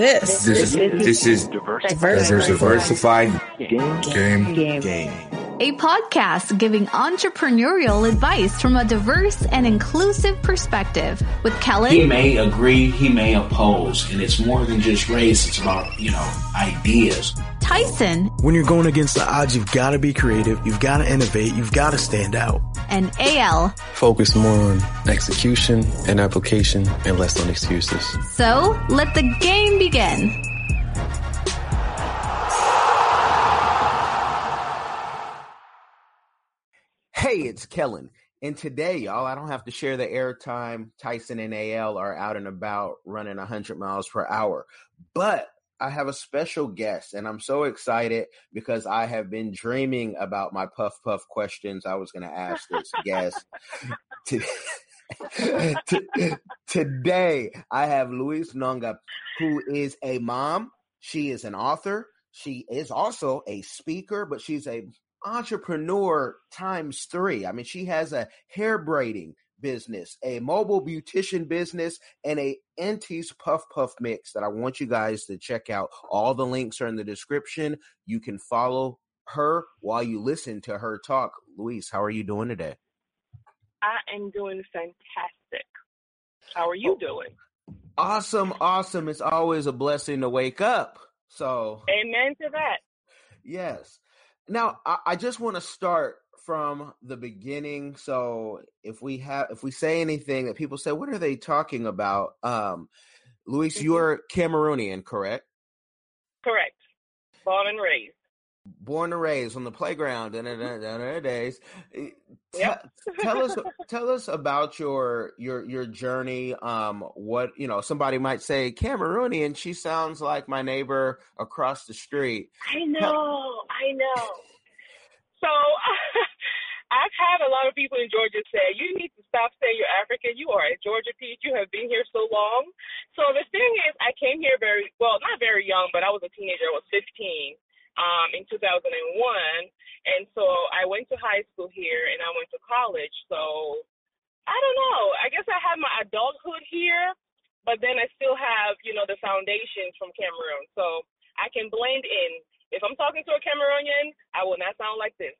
This. This, this is Diversified. diversified game. Game. a podcast giving entrepreneurial advice from a diverse and inclusive perspective with Kellen. He may agree, he may oppose, and it's more than just race. It's about you know ideas. Tyson, When you're going against the odds, you've got to be creative, you've got to innovate, you've got to stand out. And AL. Focus more on execution and application and less on excuses. So let the game begin. Hey, it's Kellen. And today, y'all, I don't have to share the airtime. Tyson and AL are out and about running 100 miles per hour. But I have a special guest, and I'm so excited because I have been dreaming about my puff puff questions I was going to ask this guest. To- to- today, I have Louise Nunga, who is a mom. She is an author. She is also a speaker, but she's a entrepreneur times three. I mean, she has a hair braiding business, a mobile beautician business, and a Auntie's Puff Puff mix that I want you guys to check out. All the links are in the description. You can follow her while you listen to her talk. Louise, how are you doing today? I am doing fantastic. How are you oh, doing? Awesome, awesome. It's always a blessing to wake up. So, Amen to that. Yes. Now, I, I just want to start from the beginning. So, if we have, if we say anything that people say, what are they talking about? Um, Louise, you're Cameroonian, correct? Correct. Born and raised. Born and raised on the playground in the days. Eh, Yep. tell us, tell us about your your your journey. Um, what you know, somebody might say Cameroonian. She sounds like my neighbor across the street. I know. I know. So I've had a lot of people in Georgia say, you need to stop saying you're African. You are a Georgia peach. You have been here so long. So the thing is, I came here very, well, not very young, but I was a teenager. I was 15 um, in 2001. And so I went to high school here and I went to college. So I don't know. I guess I had my adulthood here, but then I still have, you know, the foundations from Cameroon. So I can blend in. If I'm talking to a Cameroonian, I will not sound like this.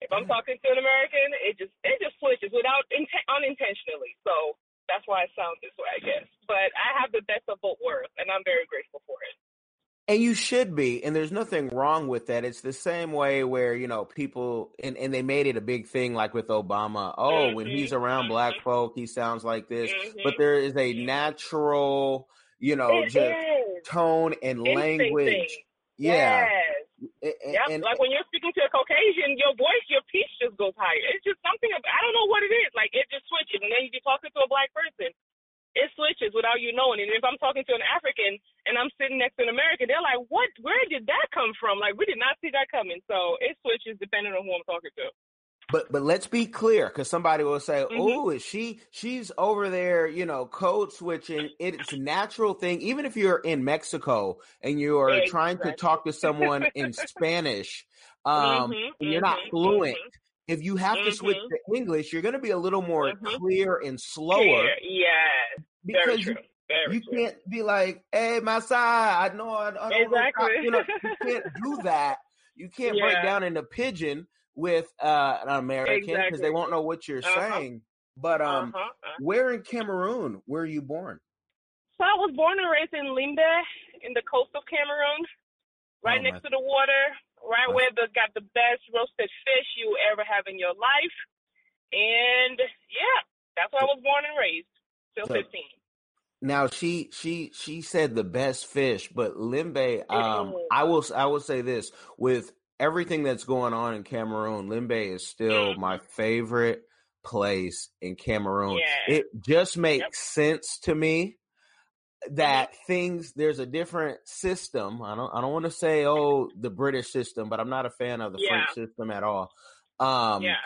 If I'm talking to an American, it just it just switches without inten- unintentionally. So that's why I sound this way, I guess. But I have the best of both worlds, and I'm very grateful for it. And you should be, and there's nothing wrong with that. It's the same way where, you know, people and, and they made it a big thing like with Obama. Oh, when he's Mhm, around black mhm. folk, he sounds like this. But Mhm. there is a natural, you know, It just is. tone and Instinct language. thing. Yeah. Yes. Yep. And, like when you're speaking to a Caucasian, your voice, your pitch just goes higher. It's just something. About, I don't know what it is. Like it just switches, and then you're talking to a black person, it switches without you knowing. And if I'm talking to an African and I'm sitting next to an American, they're like, "What? Where did that come from? Like we did not see that coming." So it switches depending on who I'm talking to. But but let's be clear, because somebody will say, Mhm. "Oh, is she? She's over there, you know, code switching." It's a natural thing. Even if you're in Mexico and you are trying to talk to someone in Spanish, um, Mhm, and you're not mhm, fluent. mhm. If you have to switch Mhm. to English, you're going to be a little more clear and slower Clear. Very because true. you, Very you true. can't be like, "Hey, my side, I know, I, I don't know," Exactly. you know, you can't do that. You can't break Yeah. down into pidgin with uh, an American because Exactly. they won't know what you're Uh-huh. saying. But um, uh-huh. uh-huh. where in Cameroon were you born? So I was born and raised in Limbe, in the coast of Cameroon, right Oh, next my- to the water, right where they got the best roasted fish you ever have in your life. And yeah, that's where I was born and raised. Till So- 15. Now she she she said the best fish, but Limbe. Um, Mhm. I will I will say this with everything that's going on in Cameroon, Limbe is still Mhm. my favorite place in Cameroon. Yeah. It just makes Yep. sense to me that things there's a different system. I don't I don't want to say oh the British system, but I'm not a fan of the Yeah. French system at all. Um, yeah.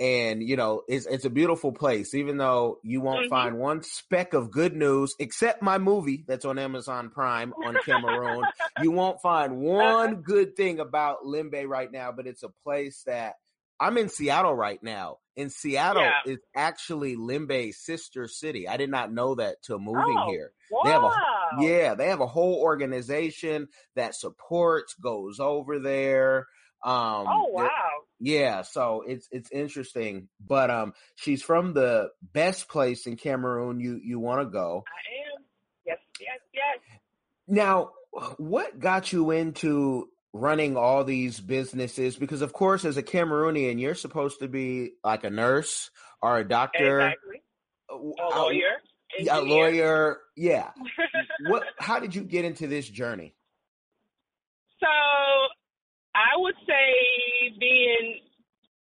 And you know it's it's a beautiful place even though you won't Mhm. find one speck of good news except my movie that's on amazon prime on cameroon you won't find one good thing about limbe right now but it's a place that i'm in seattle right now and seattle Yeah. is actually limbe's sister city i did not know that till moving Oh, here They have a- Yeah, they have a whole organization that supports, goes over there. Um, Oh wow. Yeah, so it's it's interesting. But um, she's from the best place in Cameroon. You you want to go I am. Yes, yes, yes. now? What got you into running all these businesses? Because of course, as a Cameroonian, you're supposed to be like a nurse or a doctor, Exactly. uh, A uh, lawyer. yeah, a lawyer. Yeah. What? How did you get into this journey? So I would say being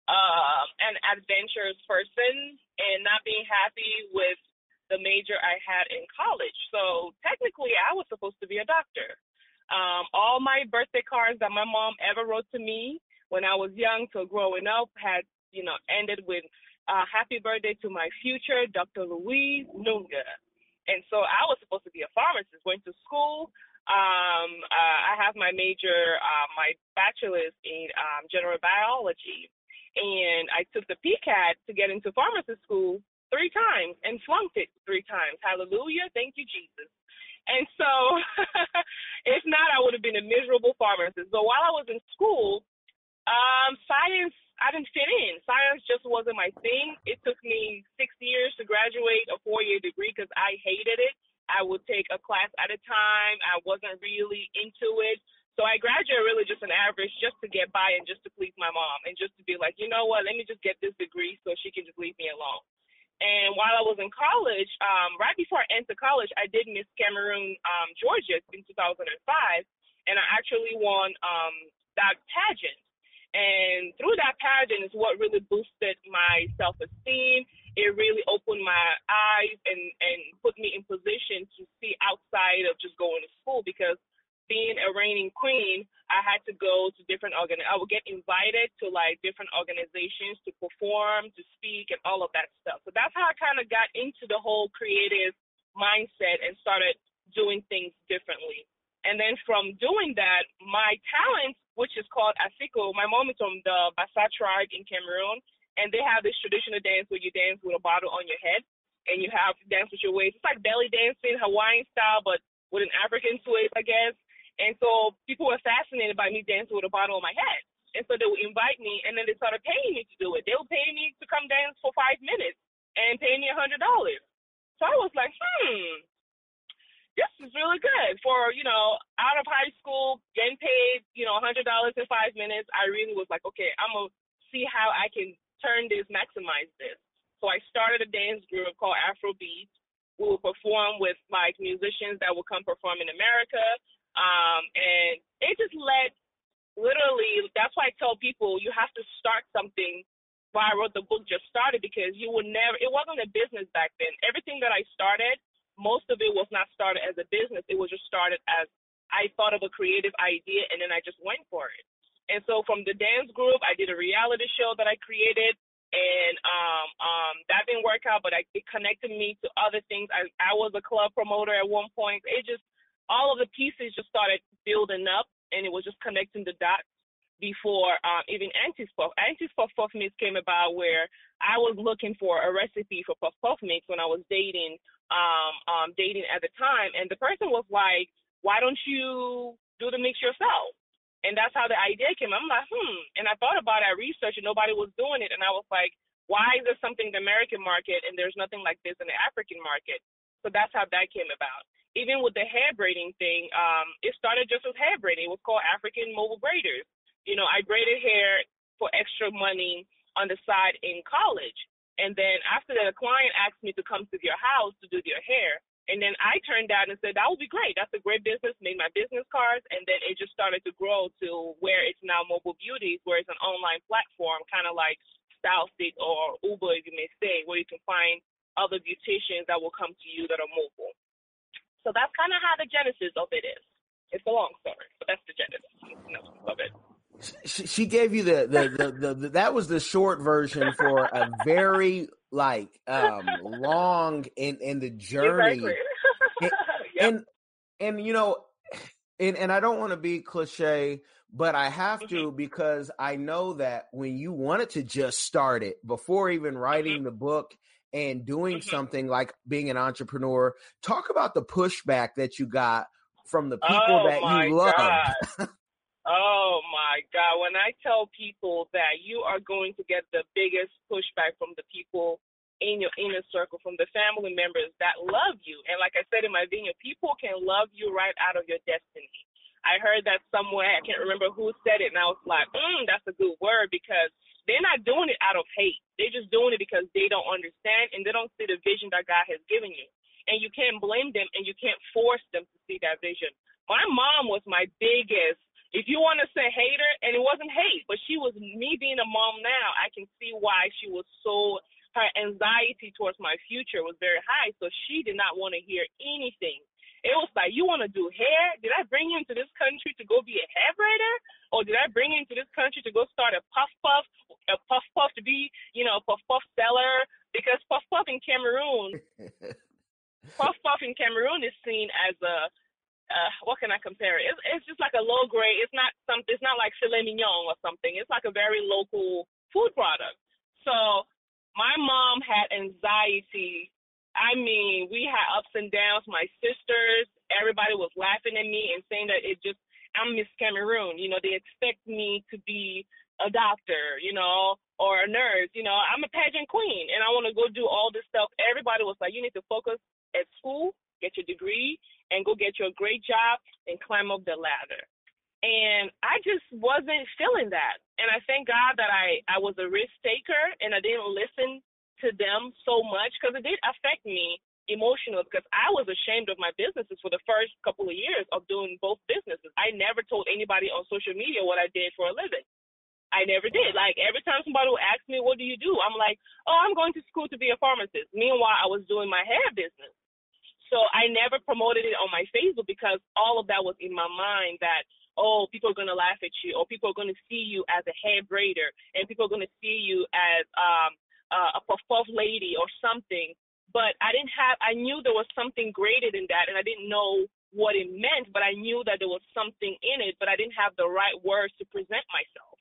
uh, an adventurous person and not being happy with the major I had in college. So technically, I was supposed to be a doctor. Um, all my birthday cards that my mom ever wrote to me when I was young, so growing up, had you know ended with uh, "Happy birthday to my future, Dr. Louise Nunga." And so I was supposed to be a pharmacist. Went to school, um, uh, I have my major, uh, my bachelor's in um, general biology, and I took the PCAT to get into pharmacy school three times and flunked it three times. Hallelujah, thank you, Jesus. And so, if not, I would have been a miserable pharmacist. But while I was in school, um, science, I didn't fit in. Science just wasn't my thing. It took me six years to graduate a four year degree because I hated it. I would take a class at a time. I wasn't really into it. So I graduated really just an average just to get by and just to please my mom and just to be like, you know what, let me just get this degree so she can just leave me alone. And while I was in college, um, right before I entered college, I did Miss Cameroon, um, Georgia in 2005, and I actually won um, that pageant. And through that pageant is what really boosted my self-esteem. It really opened my eyes and and put me in position to see outside of just going to school because being a reigning queen, I had to go to different organ. I would get invited to like different organizations to perform, to speak, and all of that stuff. So that's how I kind of got into the whole creative mindset and started doing things differently. And then from doing that, my talent, which is called Assiko, my mom is from the Bassa tribe in Cameroon, and they have this traditional dance where you dance with a bottle on your head, and you have to dance with your waist. It's like belly dancing, Hawaiian style, but with an African twist, I guess. And so people were fascinated by me dancing with a bottle on my head. And so they would invite me, and then they started paying me to do it. They would pay me to come dance for five minutes and pay me a $100. So I was like, hmm, this is really good for, you know, out of high school, getting paid, you know, a $100 in five minutes. I really was like, okay, I'm to see how I can turn this, maximize this. So I started a dance group called Afrobeat. We would perform with like musicians that would come perform in America. Um, and it just led literally that's why I tell people you have to start something why I wrote the book just started because you would never it wasn't a business back then. Everything that I started, most of it was not started as a business. It was just started as I thought of a creative idea and then I just went for it. And so from the dance group I did a reality show that I created and um um that didn't work out but I, it connected me to other things. I I was a club promoter at one point. It just all of the pieces just started building up and it was just connecting the dots before um, even Auntie's Puff. Auntie's Puff Puff Mix came about where I was looking for a recipe for Puff Puff Mix when I was dating, um, um, dating at the time, and the person was like, "Why don't you do the mix yourself?" And that's how the idea came. I'm like, hmm. And I thought about it, I researched, and nobody was doing it, and I was like, why is there something in the American market and there's nothing like this in the African market? So that's how that came about even with the hair braiding thing, um, it started just as hair braiding. It was called African Mobile Braiders. You know, I braided hair for extra money on the side in college. And then after that, a client asked me to come to their house to do their hair. And then I turned down and said, that would be great. That's a great business, made my business cards. And then it just started to grow to where it's now Mobile Beauties, where it's an online platform, kind of like StyleSeat or Uber, as you may say, where you can find other beauticians that will come to you that are mobile. So that's kind of how the genesis of it is. It's a long story, but that's the genesis of it. She, she gave you the the, the the the that was the short version for a very like um long in in the journey Exactly. and, Yep. and and you know and and I don't want to be cliche but I have Mm-hmm. to because I know that when you wanted to just start it before even Mm-hmm. writing the book and doing Mhm. something like being an entrepreneur. Talk about the pushback that you got from the people oh that you love. Oh my God. When I tell people that you are going to get the biggest pushback from the people in your inner circle, from the family members that love you. And like I said in my video, people can love you right out of your destiny. I heard that somewhere, I can't remember who said it, and I was like, mm, that's a good word because they're not doing it out of hate. They're just doing it because they don't understand and they don't see the vision that God has given you. And you can't blame them and you can't force them to see that vision. My mom was my biggest, if you want to say hater, and it wasn't hate, but she was me being a mom now, I can see why she was so, her anxiety towards my future was very high. So she did not want to hear anything. It was like, you want to do hair? Did I bring you into this country to go be a hair braider? Or did I bring you into this country to go start a puff puff, a puff puff to be, you know, a puff puff seller? Because puff puff in Cameroon, puff puff in Cameroon is seen as a uh, what can I compare it? It's, it's just like a low grade. It's not something. It's not like filet mignon or something. It's like a very local food product. So my mom had anxiety. I mean, we had ups and downs. My sisters, everybody was laughing at me and saying that it just I'm Miss Cameroon. You know, they expect me to be a doctor, you know, or a nurse. You know, I'm a pageant queen and I want to go do all this stuff. Everybody was like, you need to focus at school, get your degree, and go get you a great job and climb up the ladder. And I just wasn't feeling that. And I thank God that I, I was a risk taker and I didn't listen to them so much because it did affect me emotionally because I was ashamed of my businesses for the first couple of years of doing both businesses. I never told anybody on social media what I did for a living. I never did. Like every time somebody would ask me, "What do you do?" I'm like, "Oh, I'm going to school to be a pharmacist." Meanwhile, I was doing my hair business. So I never promoted it on my Facebook because all of that was in my mind that oh, people are gonna laugh at you, or people are gonna see you as a hair braider, and people are gonna see you as um uh, a puff puff lady or something. But I didn't have. I knew there was something greater than that, and I didn't know what it meant. But I knew that there was something in it, but I didn't have the right words to present myself.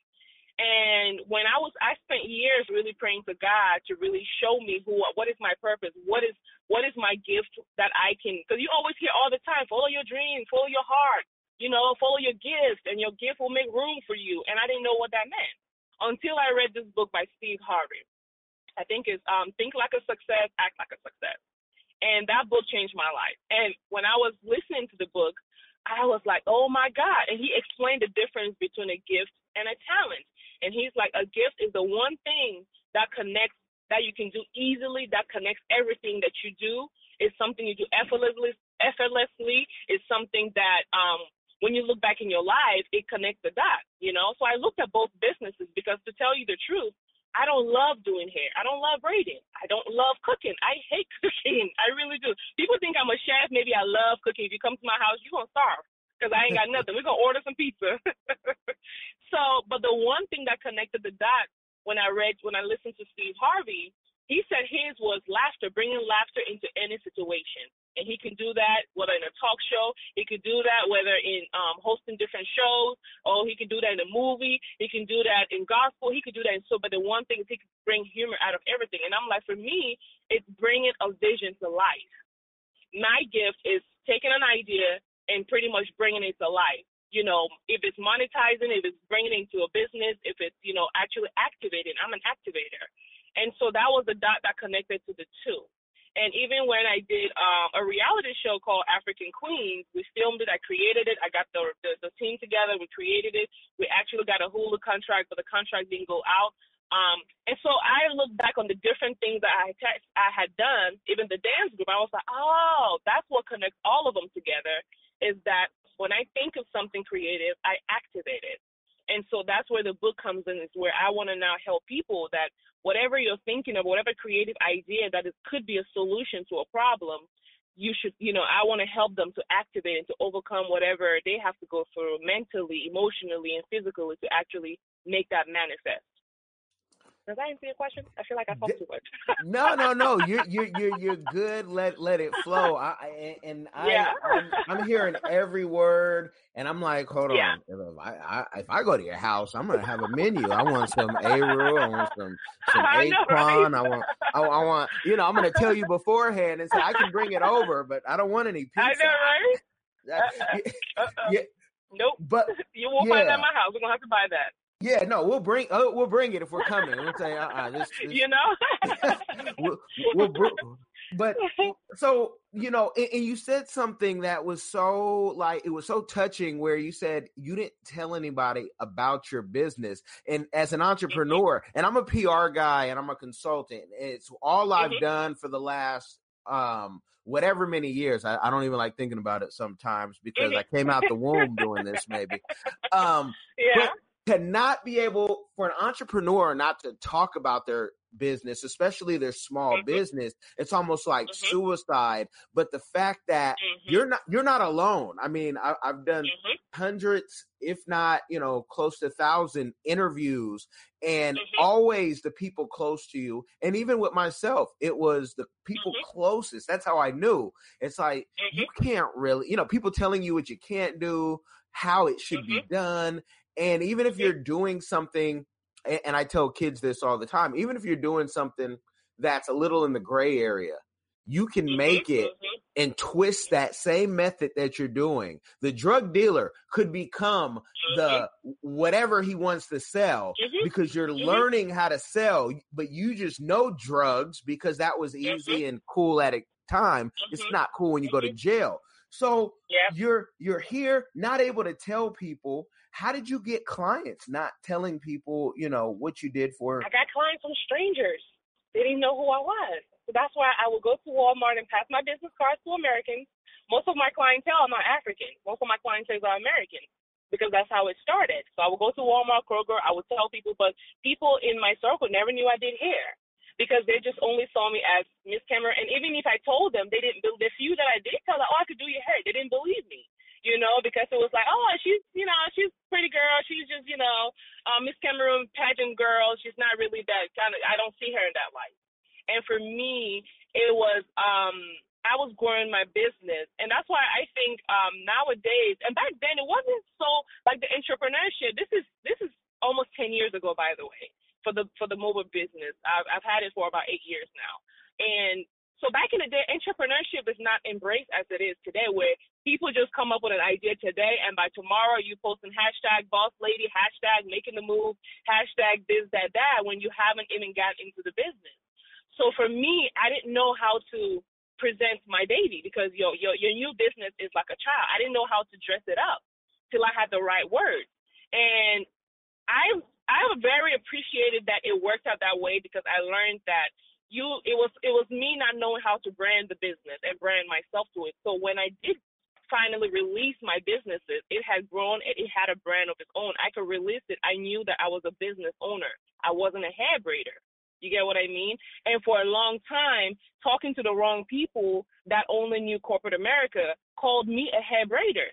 And when I was, I years really praying to God to really show me who, what is my purpose, what is, what is my gift that I can. Because you always hear all the time, follow your dreams, follow your heart, you know, follow your gift, and your gift will make room for you. And I didn't know what that meant until I read this book by Steve Harvey. I think it's um, Think Like a Success, Act Like a Success. And that book changed my life. And when I was listening to the book, I was like, oh my God. And he explained the difference between a gift and a talent. And he's like, a gift is the one thing that connects, that you can do easily, that connects everything that you do. It's something you do effortlessly. Effortlessly. It's something that um, when you look back in your life, it connects the dots, you know? So I looked at both businesses because to tell you the truth, I don't love doing hair. I don't love braiding. I don't love cooking. I hate cooking. I really do. People think I'm a chef. Maybe I love cooking. If you come to my house, you're going to starve because I ain't got nothing. We're to order some pizza. so, but the one thing that connected the dots when I read, when I listened to Steve Harvey, he said his was laughter, bringing laughter into any situation. And he can do that whether in a talk show, he could do that whether in um, hosting different shows, or he can do that in a movie, he can do that in gospel, he could do that in so. But the one thing is he could bring humor out of everything. And I'm like, for me, it's bringing a vision to life. My gift is taking an idea and pretty much bringing it to life. You know, if it's monetizing, if it's bringing it into a business, if it's you know actually activating, I'm an activator. And so that was the dot that connected to the two. And even when I did um, a reality show called African Queens, we filmed it. I created it. I got the, the the team together. We created it. We actually got a Hulu contract, but the contract didn't go out. Um, and so I look back on the different things that I I had done, even the dance group. I was like, oh, that's what connects all of them together. Is that when I think of something creative, I activate it. And so that's where the book comes in, is where I want to now help people that whatever you're thinking of, whatever creative idea that it could be a solution to a problem, you should, you know, I want to help them to activate and to overcome whatever they have to go through mentally, emotionally, and physically to actually make that manifest. Does that answer your question? I feel like I talk too much. no, no, no. You're you're you're you're good. Let let it flow. I, I and I Yeah. I'm, I'm hearing every word, and I'm like, hold Yeah. on. If I, I if I go to your house, I'm gonna have a menu. I want some eru. I want some some I know, right? I want I, I want you know. I'm gonna tell you beforehand and say I can bring it over, but I don't want any pizza. I know, right? That- Uh-uh. yeah, uh, uh, uh, Nope. but You won't find that in my house. We're gonna have to buy that. Yeah, no, we'll bring uh, we'll bring it if we're coming. We'll say, uh, uh this, this You know? we'll, we'll br- but so you know and, and you said something that was so like it was so touching where you said you didn't tell anybody about your business and as an entrepreneur and i'm a pr guy and i'm a consultant it's all i've Mhm. done for the last um whatever many years I, I don't even like thinking about it sometimes because i came out the womb doing this maybe um yeah. To not be able for an entrepreneur not to talk about their business, especially their small Mhm. business, it's almost like Mhm. suicide. But the fact that Mhm. you're not you're not alone. I mean, I, I've done Mhm. hundreds, if not you know, close to a thousand interviews, and Mhm. always the people close to you, and even with myself, it was the people Mhm. closest. That's how I knew. It's like you can't really, you know, people telling you what you can't do, how it should be done. And even if you're doing something, and I tell kids this all the time, even if you're doing something that's a little in the gray area, you can mm-hmm, make it Mhm. and twist that same method that you're doing. The drug dealer could become mm-hmm. the whatever he wants to sell mm-hmm, because you're learning how to sell, but you just know drugs because that was easy and cool at a time. It's not cool when you go to jail. So Yeah. you're you're here not able to tell people how did you get clients not telling people you know what you did for I got clients from strangers. They didn't know who I was. So that's why I would go to Walmart and pass my business cards to Americans. Most of my clientele are not African. Most of my clientele are American because that's how it started. So I would go to Walmart, Kroger, I would tell people, but people in my circle never knew I did hair because they just only saw me as Miss Cameroon. And even if I told them, they didn't believe the few that I did tell, like, oh, I could do your hair. They didn't believe me, you know, because it was like, oh, she's, you know, she's pretty girl. She's just, you know, uh, Miss Cameroon pageant girl. She's not really that kind of. I don't see her in that light. And for me, it was um I was growing my business, and that's why I think um nowadays and back then it wasn't so like the entrepreneurship. This is this is almost ten years ago, by the way, for the for the mobile business. I've I've had it for about eight years now, and so back in the day, entrepreneurship is not embraced as it is today, where people just come up with an idea today, and by tomorrow you posting hashtag boss lady, hashtag making the move, hashtag this that that, when you haven't even gotten into the business. So for me, I didn't know how to present my baby because your your your new business is like a child. I didn't know how to dress it up till I had the right words. And I I have very appreciated that it worked out that way because I learned that you it was it was me not knowing how to brand the business and brand myself to it. So when I did finally release my businesses, it had grown and it had a brand of its own. I could release it. I knew that I was a business owner. I wasn't a hair braider. You get what I mean? And for a long time, talking to the wrong people that only knew corporate America called me a hair braider.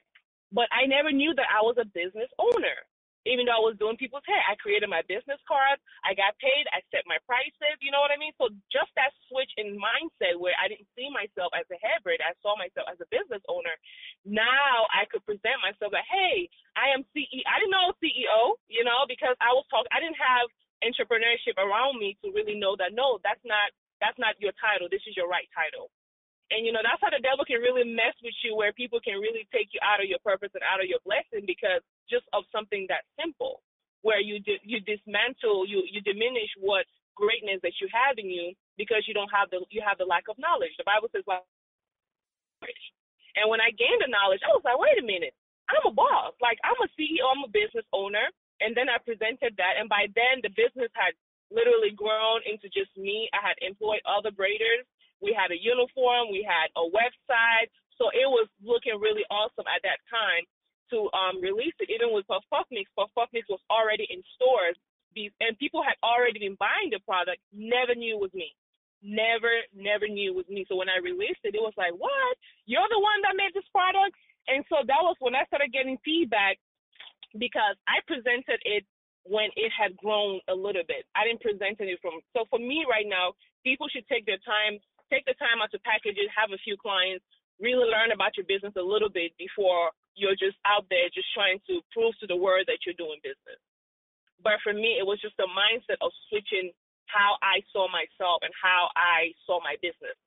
But I never knew that I was a business owner. Even though I was doing people's hair, I created my business cards, I got paid, I set my prices, you know what I mean? So just that switch in mindset where I didn't see myself as a hair braider, I saw myself as a business owner. Now I could present myself like, hey, I am CEO. I didn't know CEO, you know, because I was talking, I didn't have entrepreneurship around me to really know that no, that's not that's not your title. This is your right title. And you know that's how the devil can really mess with you, where people can really take you out of your purpose and out of your blessing because just of something that simple, where you di- you dismantle, you you diminish what greatness that you have in you because you don't have the you have the lack of knowledge. The Bible says like, and when I gained the knowledge, I was like, wait a minute, I'm a boss. Like I'm a CEO, I'm a business owner. And then I presented that, and by then the business had literally grown into just me. I had employed other braiders. We had a uniform, we had a website, so it was looking really awesome at that time to um, release it. Even with Puff Puff Mix, Puff Puff Mix was already in stores, and people had already been buying the product. Never knew it was me. Never, never knew it was me. So when I released it, it was like, what? You're the one that made this product? And so that was when I started getting feedback because I presented it when it had grown a little bit. I didn't present it from. So for me right now, people should take their time, take the time out to package it, have a few clients, really learn about your business a little bit before you're just out there just trying to prove to the world that you're doing business. But for me, it was just a mindset of switching how I saw myself and how I saw my business.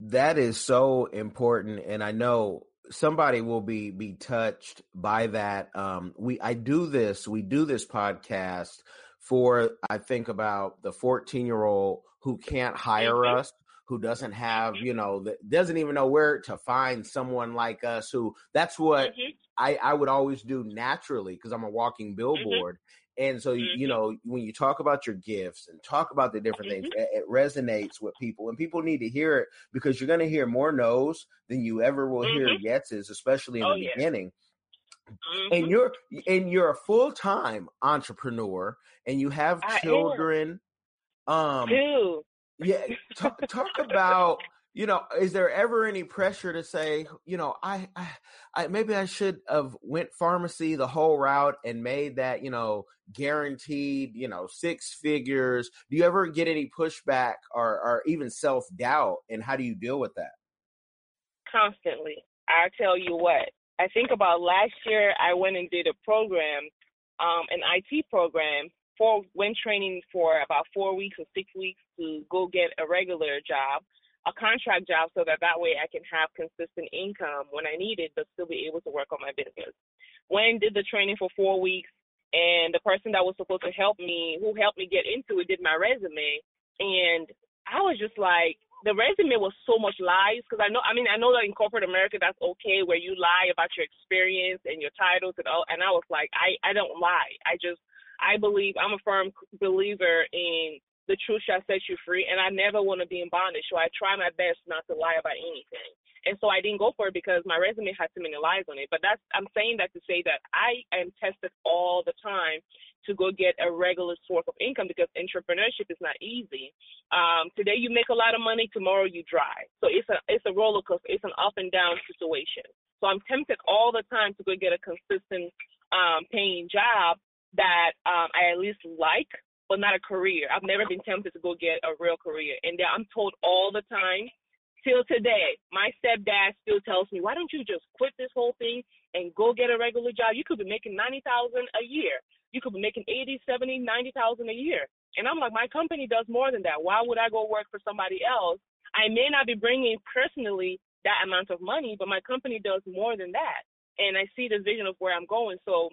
That is so important, and I know somebody will be be touched by that. Um, we I do this. We do this podcast for I think about the 14 year old who can't hire mm-hmm. us who doesn't have, mm-hmm. you know, that doesn't even know where to find someone like us who that's what mm-hmm. I, I would always do naturally because I'm a walking mm-hmm. billboard. And so, mm-hmm. you know, when you talk about your gifts and talk about the different things, mm-hmm. it, it, resonates with people, and people need to hear it because you're going to hear more no's than you ever will hear mm-hmm. yeses, especially in oh, the beginning. Mm-hmm. And you're and you're a full time entrepreneur, and you have children. Um. Yeah, talk talk about you know, is there ever any pressure to say, you know, I, I, I, maybe I should have went pharmacy the whole route and made that, you know, guaranteed, you know, six figures. Do you ever get any pushback or, or even self doubt, and how do you deal with that? Constantly. I tell you what. I think about last year. I went and did a program, um, an IT program for went training for about four weeks or six weeks to go get a regular job a contract job so that that way I can have consistent income when I need it, but still be able to work on my business. When did the training for four weeks, and the person that was supposed to help me, who helped me get into it, did my resume, and I was just like, the resume was so much lies because I know, I mean, I know that in corporate America that's okay where you lie about your experience and your titles and all, and I was like, I I don't lie. I just I believe I'm a firm believer in the truth shall set you free. And I never want to be in bondage. So I try my best not to lie about anything. And so I didn't go for it because my resume had too many lies on it. But that's I'm saying that to say that I am tested all the time to go get a regular source of income because entrepreneurship is not easy. Um, today you make a lot of money, tomorrow you dry. So it's a it's a roller coaster. It's an up and down situation. So I'm tempted all the time to go get a consistent um, paying job that um, I at least like but not a career. I've never been tempted to go get a real career. And I'm told all the time, till today, my stepdad still tells me, why don't you just quit this whole thing and go get a regular job? You could be making 90000 a year. You could be making 80, 70, 90000 a year. And I'm like, my company does more than that. Why would I go work for somebody else? I may not be bringing personally that amount of money, but my company does more than that. And I see the vision of where I'm going. So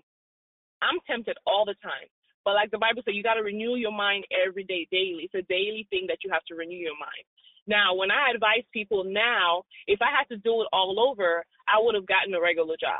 I'm tempted all the time. But like the Bible says, you got to renew your mind every day, daily. It's a daily thing that you have to renew your mind. Now, when I advise people now, if I had to do it all over, I would have gotten a regular job,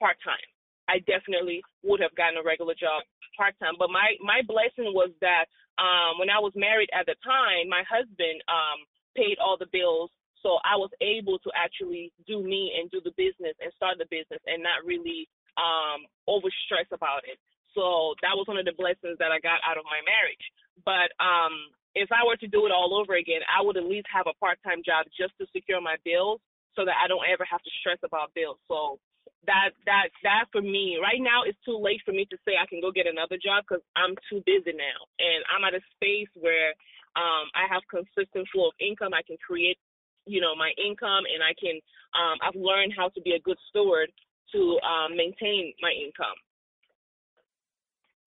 part time. I definitely would have gotten a regular job part time. But my my blessing was that um, when I was married at the time, my husband um, paid all the bills, so I was able to actually do me and do the business and start the business and not really um, overstress about it. So that was one of the blessings that I got out of my marriage. But um, if I were to do it all over again, I would at least have a part time job just to secure my bills so that I don't ever have to stress about bills. So that that that for me right now it's too late for me to say I can go get another job because I'm too busy now and I'm at a space where um, I have consistent flow of income. I can create you know my income and I can um, I've learned how to be a good steward to um, maintain my income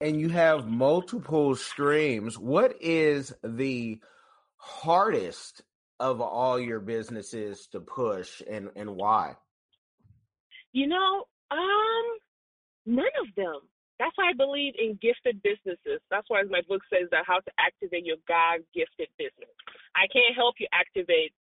and you have multiple streams, what is the hardest of all your businesses to push and, and why? You know, um, none of them. That's why I believe in gifted businesses. That's why my book says that how to activate your God gifted business. I can't help you activate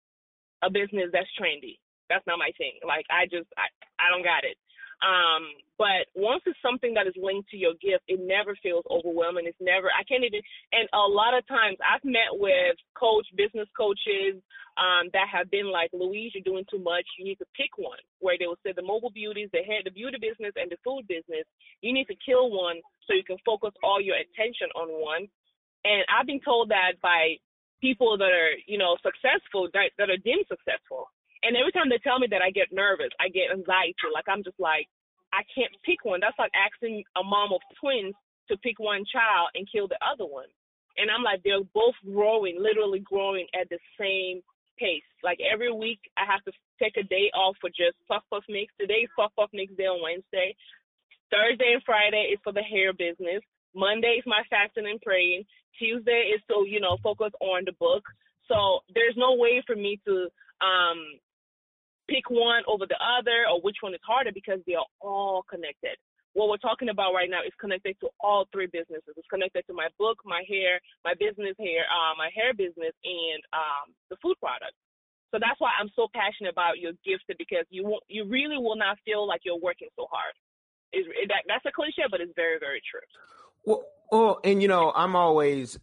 a business that's trendy. That's not my thing. Like I just I, I don't got it. Um, but once it's something that is linked to your gift, it never feels overwhelming. It's never, I can't even, and a lot of times I've met with coach, business coaches um, that have been like, Louise, you're doing too much. You need to pick one where they will say the mobile beauties, the hair, the beauty business and the food business. You need to kill one so you can focus all your attention on one. And I've been told that by people that are, you know, successful, that, that are deemed successful. And every time they tell me that, I get nervous. I get anxiety. Like I'm just like, I can't pick one. That's like asking a mom of twins to pick one child and kill the other one. And I'm like, they're both growing, literally growing at the same pace. Like every week, I have to take a day off for just Puff Puff Mix. Today's Puff Puff Mix day on Wednesday. Thursday and Friday is for the hair business. Monday is my fasting and praying. Tuesday is to, you know, focus on the book. So there's no way for me to um, pick one over the other or which one is harder because they are all connected what we're talking about right now is connected to all three businesses. It's connected to my book, my hair, my business hair, uh, my hair business, and um, the food product. So that's why I'm so passionate about your gifted because you won't, you really will not feel like you're working so hard. Is that that's a cliche, but it's very very true. Well, well, and you know, I'm always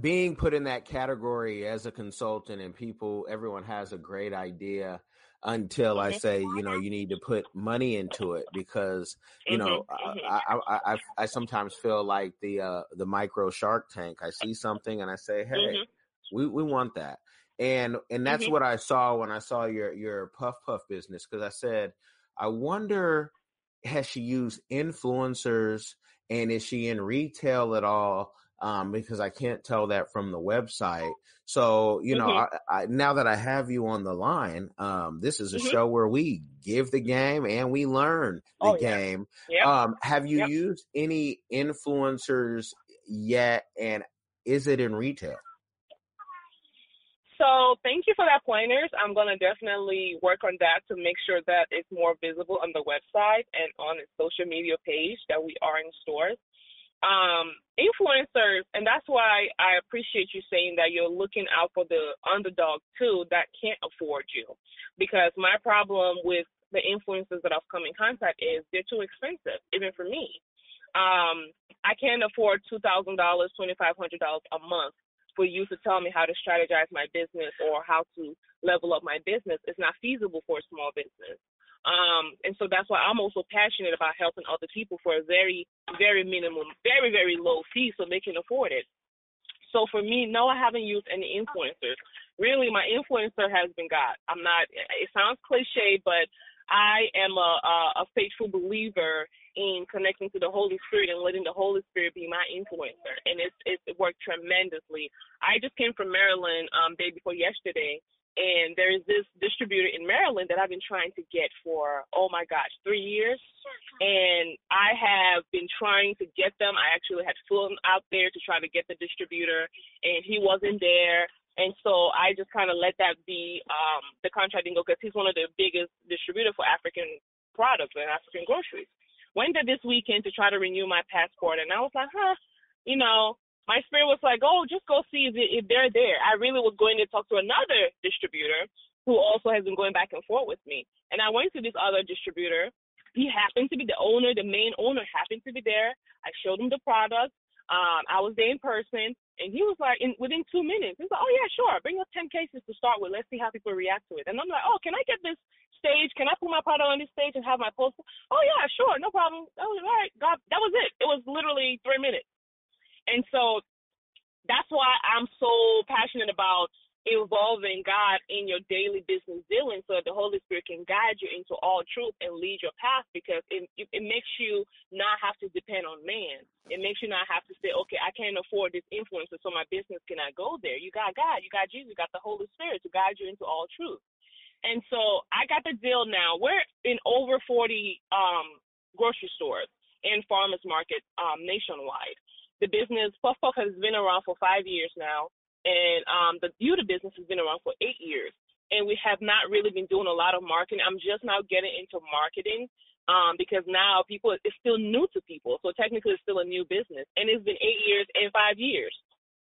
being put in that category as a consultant, and people, everyone has a great idea until mm-hmm. I say, you know, you need to put money into it because, you know, mm-hmm. I, I, I, I, sometimes feel like the, uh, the micro shark tank, I see something and I say, Hey, mm-hmm. we, we want that. And, and that's mm-hmm. what I saw when I saw your, your puff puff business. Cause I said, I wonder, has she used influencers and is she in retail at all? Um, because I can't tell that from the website. So, you know, mm-hmm. I, I, now that I have you on the line, um, this is a mm-hmm. show where we give the game and we learn the oh, game. Yeah. Yep. Um, have you yep. used any influencers yet? And is it in retail? So thank you for that pointers. I'm gonna definitely work on that to make sure that it's more visible on the website and on the social media page that we are in stores um, influencers, and that's why I appreciate you saying that you're looking out for the underdog too that can't afford you. Because my problem with the influencers that I've come in contact is they're too expensive, even for me. Um, I can't afford two thousand dollars, twenty five hundred dollars a month for you to tell me how to strategize my business or how to level up my business. It's not feasible for a small business. Um, and so that's why I'm also passionate about helping other people for a very, very minimum, very, very low fee so they can afford it. So for me, no, I haven't used any influencers. Really, my influencer has been God. I'm not, it sounds cliche, but I am a, a, faithful believer in connecting to the Holy Spirit and letting the Holy Spirit be my influencer. And it's, it's it worked tremendously. I just came from Maryland um, day before yesterday, and there's this distributor in Maryland that I've been trying to get for, oh my gosh, three years. And I have been trying to get them. I actually had flown out there to try to get the distributor, and he wasn't there. And so I just kind of let that be um, the contracting go because he's one of the biggest distributor for African products and African groceries. Went there this weekend to try to renew my passport, and I was like, huh, you know, my spirit was like, oh, just go see if, if they're there. I really was going to talk to another distributor who also has been going back and forth with me. And I went to this other distributor. He happened to be the owner, the main owner happened to be there. I showed him the product. Um, I was there in person, and he was like, in within two minutes, he's like, oh yeah, sure, bring us ten cases to start with. Let's see how people react to it. And I'm like, oh, can I get this stage? Can I put my product on this stage and have my poster? Oh yeah, sure, no problem. Was all right. God, that was it. It was literally three minutes. And so that's why I'm so passionate about involving God in your daily business dealing so that the Holy Spirit can guide you into all truth and lead your path because it, it makes you not have to depend on man. It makes you not have to say, okay, I can't afford this influencer, so my business cannot go there. You got God, you got Jesus, you got the Holy Spirit to guide you into all truth. And so I got the deal now. We're in over 40 um, grocery stores and farmers market um, nationwide the business Puff Puff has been around for five years now, and um, the beauty business has been around for eight years. And we have not really been doing a lot of marketing. I'm just now getting into marketing um, because now people it's still new to people. So technically, it's still a new business, and it's been eight years and five years.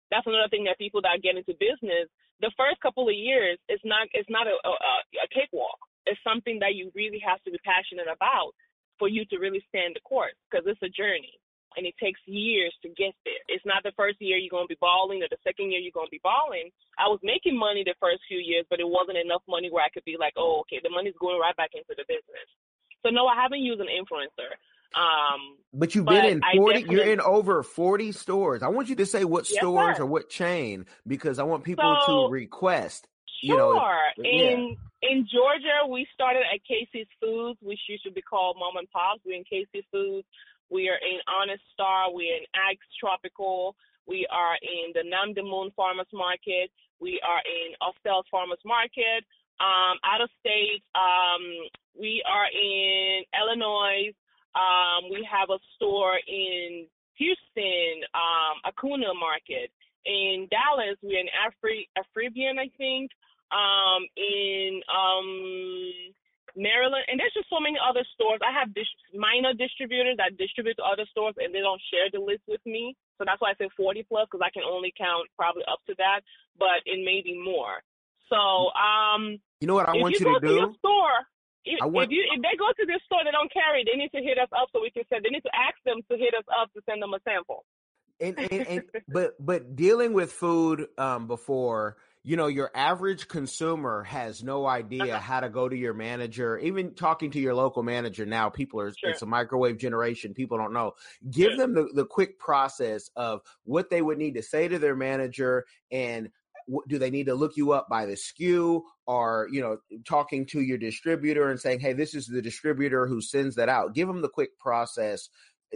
That's another thing that people that get into business, the first couple of years, it's not it's not a, a, a cakewalk. It's something that you really have to be passionate about for you to really stand the course because it's a journey and it takes years to get there. It's not the first year you're going to be balling or the second year you're going to be balling. I was making money the first few years, but it wasn't enough money where I could be like, oh, okay, the money's going right back into the business. So no, I haven't used an influencer. Um, but you've been in 40, you're in over 40 stores. I want you to say what yes, stores sir. or what chain because I want people so, to request. Sure. You know, if, in yeah. in Georgia, we started at Casey's Foods, which used to be called Mom and Pops. We're in Casey's Foods. We are in Honest Star. We're in Ags Tropical. We are in the Nam Dae Mun Farmers Market. We are in Austell Farmers Market. Um, out of state, um, we are in Illinois. Um, we have a store in Houston, um, Acuna Market. In Dallas, we're in Afri Afribian, I think. Um, in um, Maryland, and there's just so many other stores. I have dis- minor distributors that distribute to other stores, and they don't share the list with me. So that's why I say 40 plus, because I can only count probably up to that, but it may be more. So, um, You know what I want you, you, to to do? store, if, want- if you if they go to this store, they don't carry. They need to hit us up so we can send. They need to ask them to hit us up to send them a sample. and, and, and but but dealing with food um before you know your average consumer has no idea Uh-huh. how to go to your manager even talking to your local manager now people are Sure. it's a microwave generation people don't know give Sure. them the, the quick process of what they would need to say to their manager and do they need to look you up by the SKU or you know talking to your distributor and saying hey this is the distributor who sends that out give them the quick process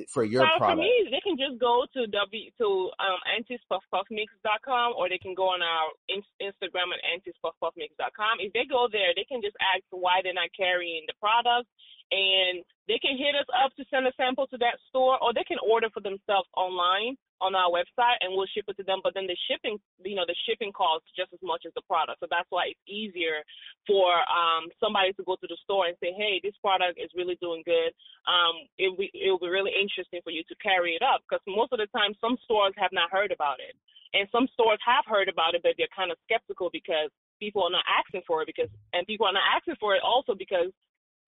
for your so for me, they can just go to w to um antispuffpuffmix.com or they can go on our in- Instagram at antispuffpuffmix.com. If they go there, they can just ask why they're not carrying the product, and they can hit us up to send a sample to that store, or they can order for themselves online on our website, and we'll ship it to them. But then the shipping, you know, the shipping costs just as much as the product, so that's why it's easier for um somebody to go to the store and say, hey, this product is really doing good um, it will it will be really interesting for you to carry it up because most of the time some stores have not heard about it, and some stores have heard about it, but they're kind of skeptical because people are not asking for it because and people are not asking for it also because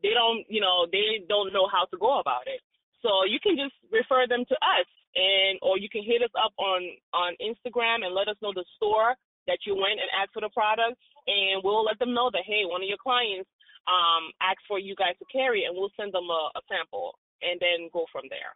they don't you know they don't know how to go about it. So you can just refer them to us, and or you can hit us up on on Instagram and let us know the store that you went and asked for the product, and we'll let them know that hey, one of your clients um, ask for you guys to carry and we'll send them a, a sample and then go from there.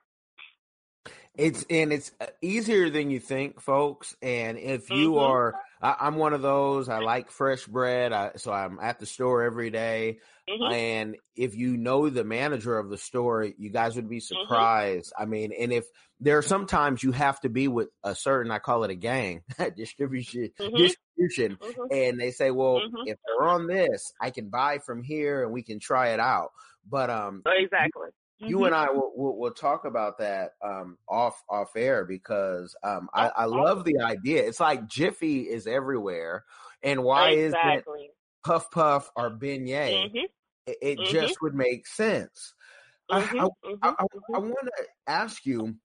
It's and it's uh, easier than you think, folks. And if you Mhm. are, I, I'm one of those. I like fresh bread, I, so I'm at the store every day. Mhm. And if you know the manager of the store, you guys would be Mm-hmm. surprised. I mean, and if there are sometimes you have to be with a certain, I call it a gang distribution, Mhm. distribution, Mhm. and they say, well, Mhm. if they're on this, I can buy from here and we can try it out. But um, Exactly. You and I will, will, will talk about that um, off off air because um, I, Oh, I love the idea. It's like Jiffy is everywhere, and why exactly. Puff Puff or Beignet? Mhm. It, it Mhm. just would make sense. I, Mhm. I. I, Mhm. I want to ask you,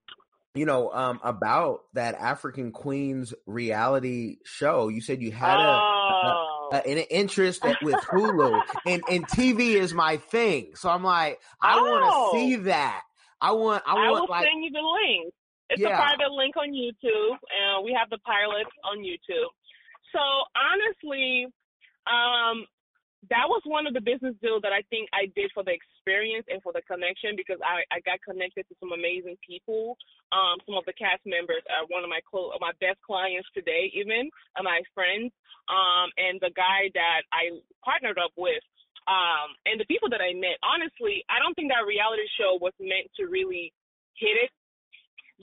you know, um, about that African Queens reality show. You said you had a, oh. a an interest with Hulu, and and TV is my thing. So I'm like, I want Oh. to see that. I want, I I want will like, send you the link. It's Yeah. a private link on YouTube, and we have the pilot on YouTube. So honestly, um, that was one of the business deals that I think I did for the experience and for the connection because I, I got connected to some amazing people. Um, some of the cast members are one of my close, my best clients today, even are my friends. Um, and the guy that I partnered up with, um, and the people that I met. Honestly, I don't think that reality show was meant to really hit it,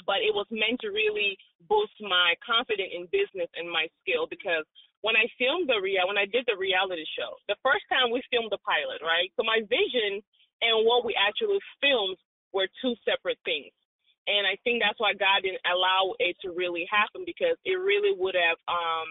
but it was meant to really boost my confidence in business and my skill because when I filmed the real when I did the reality show, the first time we filmed the pilot, right? So my vision and what we actually filmed were two separate things. And I think that's why God didn't allow it to really happen because it really would have um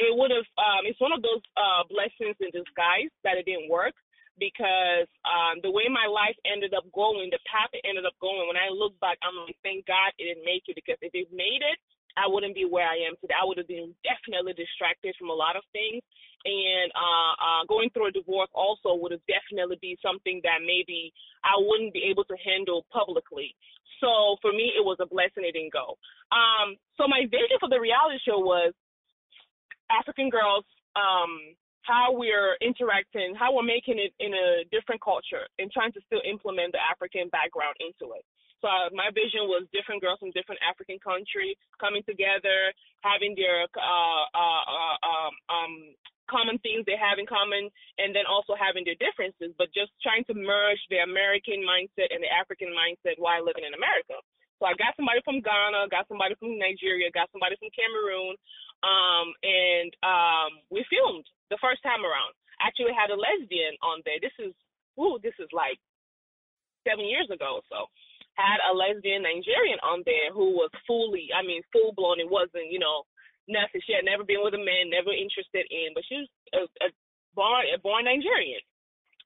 it would have um it's one of those uh blessings in disguise that it didn't work because um the way my life ended up going, the path it ended up going, when I look back, I'm like, thank God it didn't make it because if it made it, I wouldn't be where I am today. I would have been definitely distracted from a lot of things. And uh, uh, going through a divorce also would have definitely be something that maybe I wouldn't be able to handle publicly. So for me, it was a blessing it didn't go. Um, so my vision for the reality show was African girls um, how we're interacting, how we're making it in a different culture and trying to still implement the African background into it. So uh, my vision was different girls from different African countries coming together, having their uh, uh, uh, um, um, common things they have in common, and then also having their differences, but just trying to merge the American mindset and the African mindset while living in America. So I got somebody from Ghana, got somebody from Nigeria, got somebody from Cameroon, um, and um, we filmed the first time around. Actually, had a lesbian on there. This is, ooh, this is like seven years ago. So had a lesbian Nigerian on there who was fully, I mean, full blown. It wasn't, you know, nothing. She had never been with a man, never interested in, but she was a, a born a born Nigerian.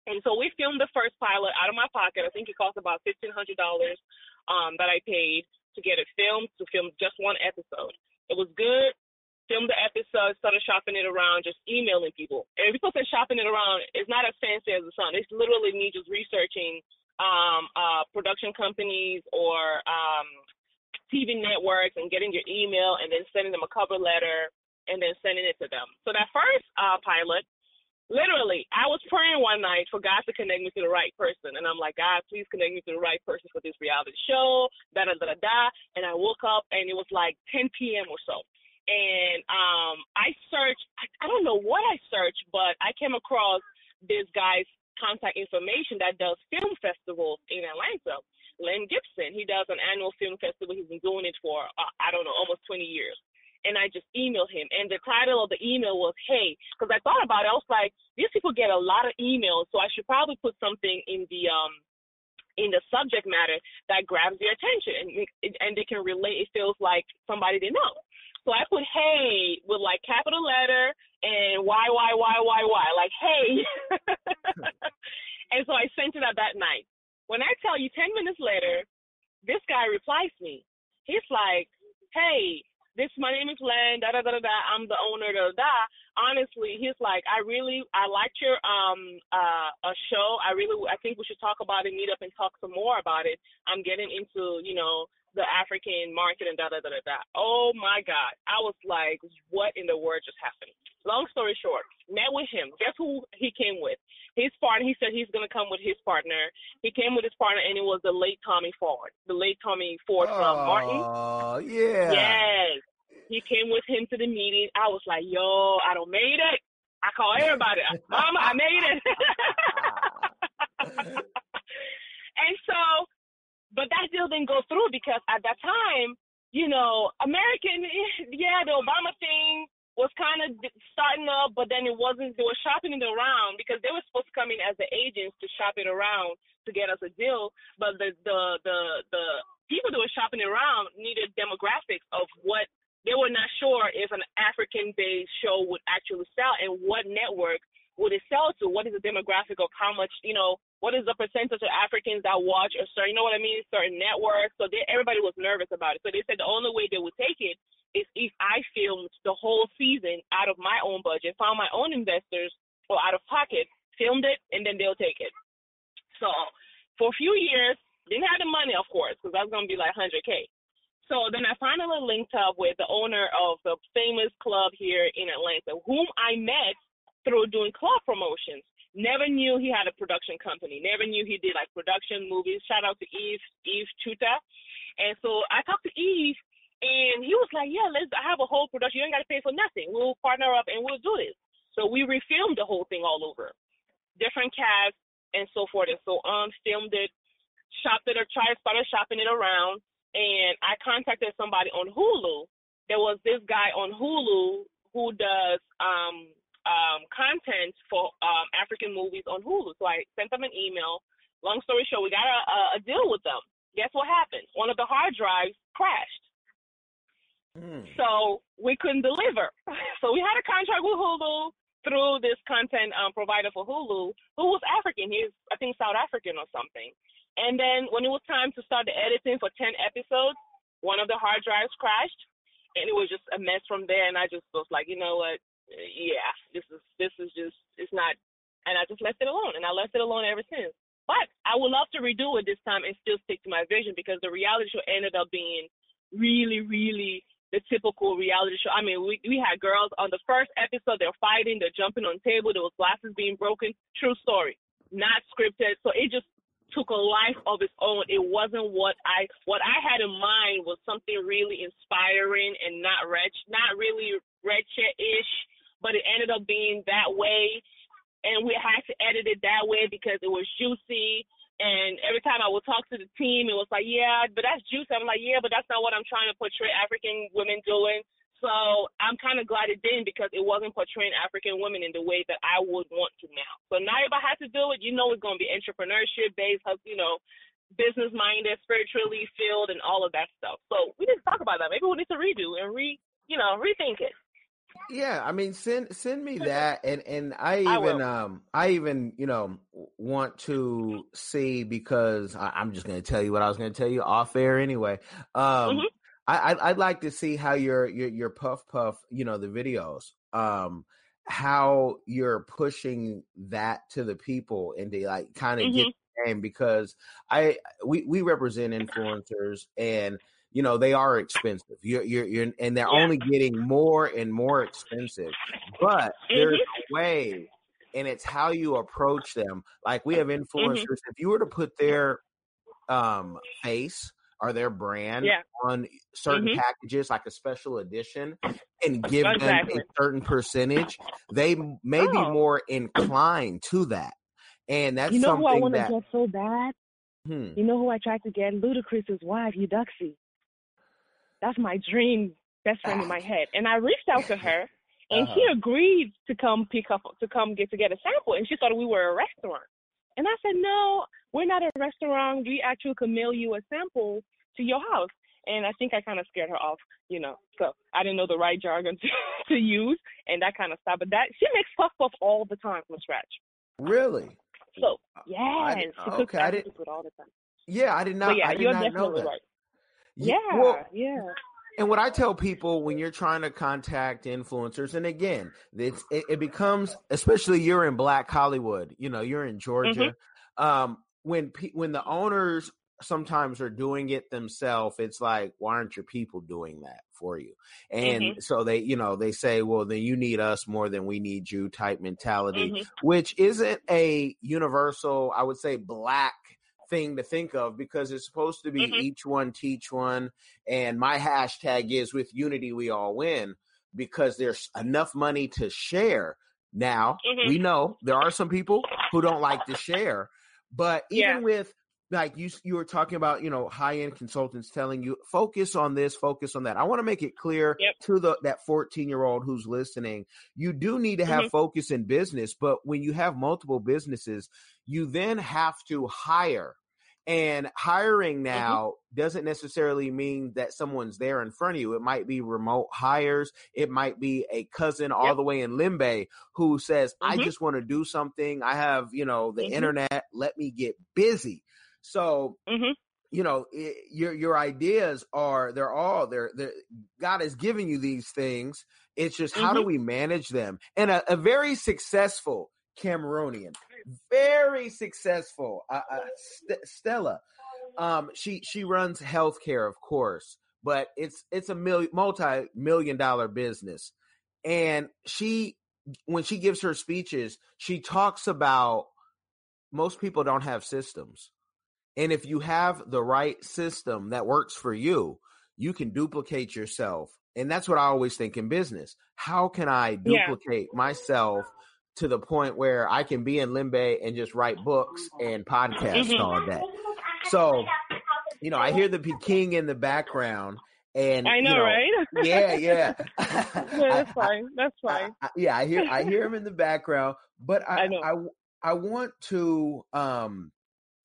And so we filmed the first pilot out of my pocket. I think it cost about fifteen hundred dollars um, that I paid to get it filmed to film just one episode. It was good. Filmed the episode, started shopping it around, just emailing people. And people say shopping it around, it's not as fancy as the sun. It's literally me just researching um, uh, production companies or um, TV networks and getting your email and then sending them a cover letter and then sending it to them. So that first uh, pilot, literally, I was praying one night for God to connect me to the right person. And I'm like, God, please connect me to the right person for this reality show, da da da da. And I woke up and it was like 10 p.m. or so. And um, I searched, I, I don't know what I searched, but I came across this guy's contact information that does film festivals in Atlanta. Len Gibson, he does an annual film festival. He's been doing it for uh, I don't know, almost 20 years. And I just emailed him, and the title of the email was "Hey," because I thought about it. I was like, these people get a lot of emails, so I should probably put something in the um in the subject matter that grabs their attention and and they can relate. It feels like somebody they know. So I put "Hey" with like capital letter and why, why, why, why, why? Like, hey. and so I sent it out that night. When I tell you 10 minutes later, this guy replies me. He's like, hey, this my name is Len, da da da da. da. I'm the owner, da da. Honestly, he's like, I really, I liked your um uh a show. I really, I think we should talk about it, meet up and talk some more about it. I'm getting into, you know, the African market and da da da da da. Oh my God, I was like, what in the world just happened? Long story short, met with him. Guess who he came with? His partner. He said he's gonna come with his partner. He came with his partner, and it was the late Tommy Ford, the late Tommy Ford from oh, Martin. Oh yeah. Yes. He came with him to the meeting. I was like, yo, I don't made it. I call everybody, Mama, I made it. and so, but that deal didn't go through because at that time, you know, American, yeah, the Obama thing was kind of starting up, but then it wasn't. They were shopping it around because they were supposed to come in as the agents to shop it around to get us a deal. But the the the the people that were shopping it around needed demographics of what they were not sure if an African-based show would actually sell and what network would it sell to? What is the demographic of how much you know? What is the percentage of Africans that watch or certain, you know what I mean, certain networks? So they, everybody was nervous about it. So they said the only way they would take it is if I filmed the whole season out of my own budget, found my own investors or out of pocket, filmed it, and then they'll take it. So for a few years, didn't have the money, of course, because that's gonna be like 100k. So then I finally linked up with the owner of the famous club here in Atlanta, whom I met through doing club promotions. Never knew he had a production company. Never knew he did like production movies. Shout out to Eve, Eve Chuta. And so I talked to Eve and he was like, Yeah, let's I have a whole production. You ain't gotta pay for nothing. We'll partner up and we'll do this. So we refilmed the whole thing all over. Different cast and so forth and so on, filmed it, shopped it or tried started shopping it around and I contacted somebody on Hulu. There was this guy on Hulu who does um um, content for um, African movies on Hulu. So I sent them an email. Long story short, we got a, a deal with them. Guess what happened? One of the hard drives crashed. Mm. So we couldn't deliver. So we had a contract with Hulu through this content um, provider for Hulu, who was African. He's, I think, South African or something. And then when it was time to start the editing for 10 episodes, one of the hard drives crashed and it was just a mess from there. And I just was like, you know what? Yeah, this is this is just it's not. And I just left it alone, and I left it alone ever since. But I would love to redo it this time and still stick to my vision because the reality show ended up being really, really the typical reality show. I mean, we we had girls on the first episode. They're fighting. They're jumping on table. There was glasses being broken. True story, not scripted. So it just took a life of its own. It wasn't what I what I had in mind was something really inspiring and not wretch, not really wretched-ish, but it ended up being that way. And we had to edit it that way because it was juicy. And every time I would talk to the team, it was like, yeah, but that's juicy. I'm like, yeah, but that's not what I'm trying to portray African women doing. So I'm kind of glad it didn't because it wasn't portraying African women in the way that I would want to now. So now if I had to do it, you know it's going to be entrepreneurship based, you know, business minded, spiritually filled, and all of that stuff. So we didn't talk about that. Maybe we need to redo and re, you know, rethink it. Yeah, I mean, send send me that, and and I even I um I even you know want to see because I, I'm just going to tell you what I was going to tell you off air anyway. Um, mm-hmm. I, I'd like to see how your your your puff puff, you know, the videos, um, how you're pushing that to the people and they like kind of mm-hmm. get the game because I we we represent influencers and you know they are expensive. You're you're, you're and they're yeah. only getting more and more expensive, but there's mm-hmm. a way, and it's how you approach them. Like we have Mm-hmm. influencers. If you were to put their um face or their brand Yeah. on certain Mhm. packages, like a special edition, and give Exactly. them a certain percentage, they may be Oh. more inclined to that. And that's You know who I want to get so bad? Hmm, You know who I tried to get? Ludacris's wife, Eudoxie. That's my dream best friend in my head. And I reached out to her, and Uh-huh. she agreed to come pick up, to come get to get a sample. And she thought we were a restaurant. And I said, no, we're not a restaurant. We actually can mail you a sample to your house. And I think I kind of scared her off, you know. So I didn't know the right jargon to, to use, and that kind of stopped. But that she makes puff puff all the time from scratch. really? So yes, didn't- she cooks okay, I food all the time. Yeah, I did not. But yeah, I did you're not know definitely that. right. Ye- Yeah, Well, yeah. and what I tell people when you're trying to contact influencers, and again, it's, it, it becomes, especially you're in Black Hollywood, you know, you're in Georgia. Um, when pe- when the owners sometimes are doing it themselves, it's like, why aren't your people doing that for you? And so they, you know, they say, well, then you need us more than we need you type mentality, Mhm. which isn't a universal, I would say, black thing to think of because it's supposed to be Mhm. each one teach one and my hashtag is with unity we all win because there's enough money to share now Mhm. we know there are some people who don't like to share but even Yeah. with like you you were talking about you know high end consultants telling you focus on this focus on that i want to make it clear Yep. to the that 14 year old who's listening you do need to have Mhm. focus in business but when you have multiple businesses you then have to hire and hiring Mm-hmm. now doesn't necessarily mean that someone's there in front of you. It might be remote hires. It might be a cousin all the way in Limbe who says, I Mhm. just want to do something. I have, you know, the Mhm. internet. Let me get busy. So, Mhm. you know, i your your ideas are they're all they're, they're God has given you these things. It's just how do Mhm. we manage them? And a, a very successful Cameroonian, very successful uh, uh, St- Stella. Um, she she runs healthcare, of course, but it's it's a million multi million dollar business, and she when she gives her speeches, she talks about most people don't have systems. And if you have the right system that works for you, you can duplicate yourself. And that's what I always think in business. How can I Yeah. duplicate myself to the point where I can be in Limbe and just write books and podcasts Mhm. all day? So, you know, I hear the Peking in the background and I you know, right? yeah, yeah. yeah, that's fine. That's fine. I- yeah, I hear I hear him in the background, but I I know. I, I want to um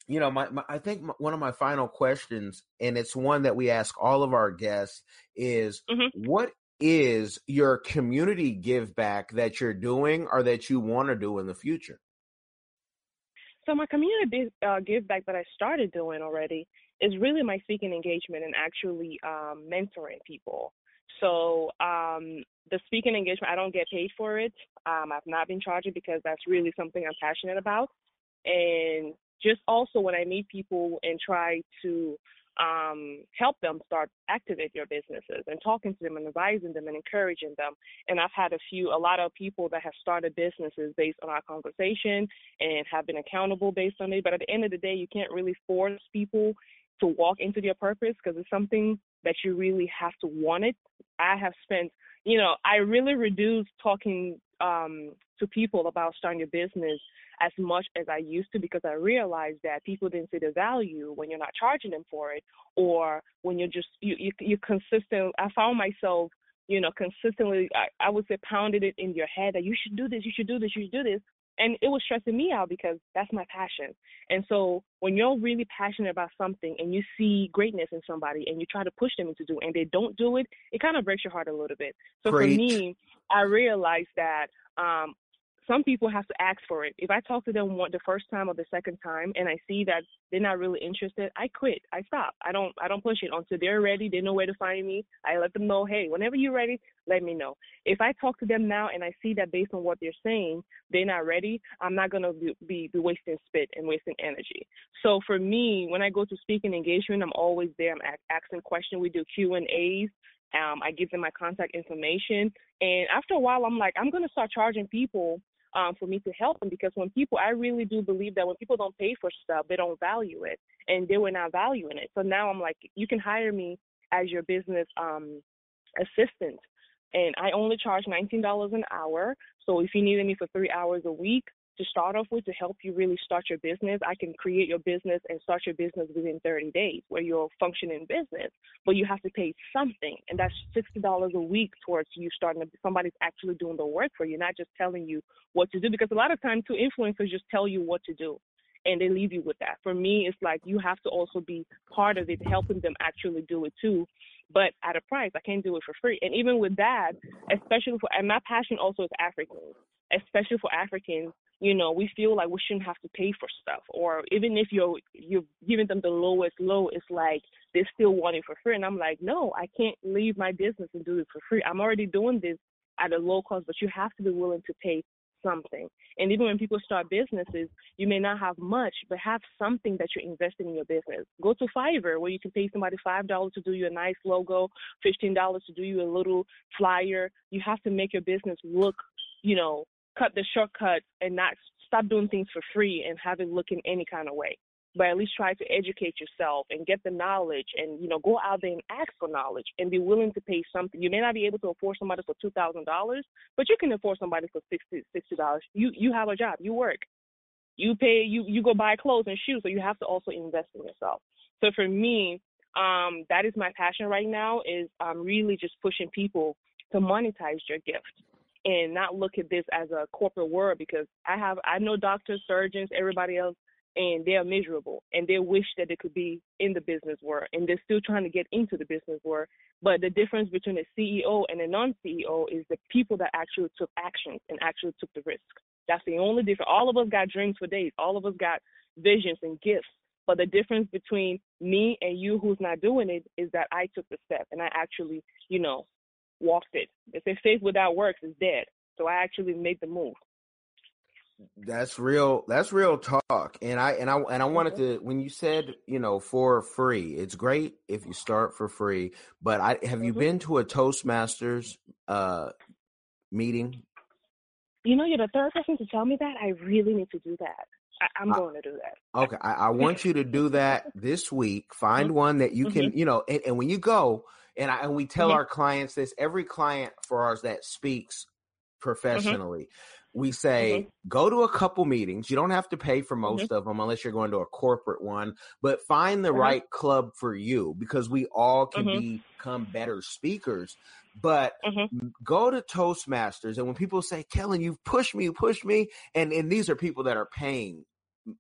you know my, my I think my, one of my final questions and it's one that we ask all of our guests is Mhm. what is your community give back that you're doing or that you want to do in the future? So my community uh, give back that I started doing already is really my speaking engagement and actually um, mentoring people. So um, the speaking engagement, I don't get paid for it. Um, I've not been charging because that's really something I'm passionate about. And just also when I meet people and try to um, help them start activate your businesses and talking to them and advising them and encouraging them. And I've had a few, a lot of people that have started businesses based on our conversation and have been accountable based on it. But at the end of the day, you can't really force people to walk into their purpose because it's something that you really have to want it. I have spent, you know, I really reduced talking um, to people about starting a business as much as I used to because I realized that people didn't see the value when you're not charging them for it or when you're just you you you consistent. I found myself you know consistently I, I would say pounded it in your head that you should do this, you should do this, you should do this, and it was stressing me out because that's my passion. And so when you're really passionate about something and you see greatness in somebody and you try to push them into do and they don't do it, it kind of breaks your heart a little bit. So Preach. for me, I realized that um, some people have to ask for it. If I talk to them one, the first time or the second time and I see that they're not really interested, I quit. I stop. I don't I don't push it until they're ready. They know where to find me. I let them know, hey, whenever you're ready, let me know. If I talk to them now and I see that based on what they're saying, they're not ready, I'm not gonna be be, wasting spit and wasting energy. So for me, when I go to speaking engagement, I'm always there. I'm asking questions. We do Q and A's. Um, I give them my contact information, and after a while, I'm like, I'm gonna start charging people um, for me to help them because when people, I really do believe that when people don't pay for stuff, they don't value it, and they were not valuing it. So now I'm like, you can hire me as your business um, assistant, and I only charge $19 an hour. So if you needed me for three hours a week, to start off with to help you really start your business. I can create your business and start your business within 30 days where you're functioning business, but you have to pay something. And that's $60 a week towards you starting to, somebody's actually doing the work for you, not just telling you what to do. Because a lot of times, two influencers just tell you what to do and they leave you with that. For me, it's like you have to also be part of it, helping them actually do it too, but at a price. I can't do it for free. And even with that, especially for, and my passion also is Africans, especially for Africans, you know, we feel like we shouldn't have to pay for stuff, or even if you're you're giving them the lowest low, it's like they still want it for free. And I'm like, no, I can't leave my business and do it for free. I'm already doing this at a low cost, but you have to be willing to pay something. And even when people start businesses, you may not have much, but have something that you're investing in your business. Go to Fiverr where you can pay somebody five dollars to do you a nice logo, fifteen dollars to do you a little flyer. You have to make your business look, you know, cut the shortcuts and not stop doing things for free and have it look in any kind of way. But at least try to educate yourself and get the knowledge and, you know, go out there and ask for knowledge and be willing to pay something. You may not be able to afford somebody for two thousand dollars, but you can afford somebody for sixty sixty dollars. You you have a job, you work. You pay you you go buy clothes and shoes, so you have to also invest in yourself. So for me, um, that is my passion right now is um really just pushing people to monetize your gift and not look at this as a corporate world because I have I know doctors, surgeons, everybody else, and they're miserable and they wish that they could be in the business world and they're still trying to get into the business world. But the difference between a CEO and a non-CEO is the people that actually took actions and actually took the risk. That's the only difference. All of us got dreams for days. All of us got visions and gifts. But the difference between me and you who's not doing it is that I took the step and I actually, you know, walked it. They say faith without works is dead. So I actually made the move. That's real. That's real talk. And I and I and I wanted Mm-hmm. to when you said you know for free, it's great if you start for free. But I have you Mhm. been to a Toastmasters uh meeting? You know, you're the third person to tell me that. I really need to do that. I, I'm I- going to do that. Okay, I, I want you to do that this week. Find Mm-hmm. one that you can, you know, and, and when you go, and I and we tell Mhm. our clients this, every client for ours that speaks mm-hmm. professionally, we say mm-hmm. go to a couple meetings. You don't have to pay for mm-hmm. most of them unless you're going to a corporate one, but find the Uh-huh. right club for you because we all can become better speakers. But go to Toastmasters, and when people say, "Kellen, you've pushed me, you pushed me," and and these are people that are paying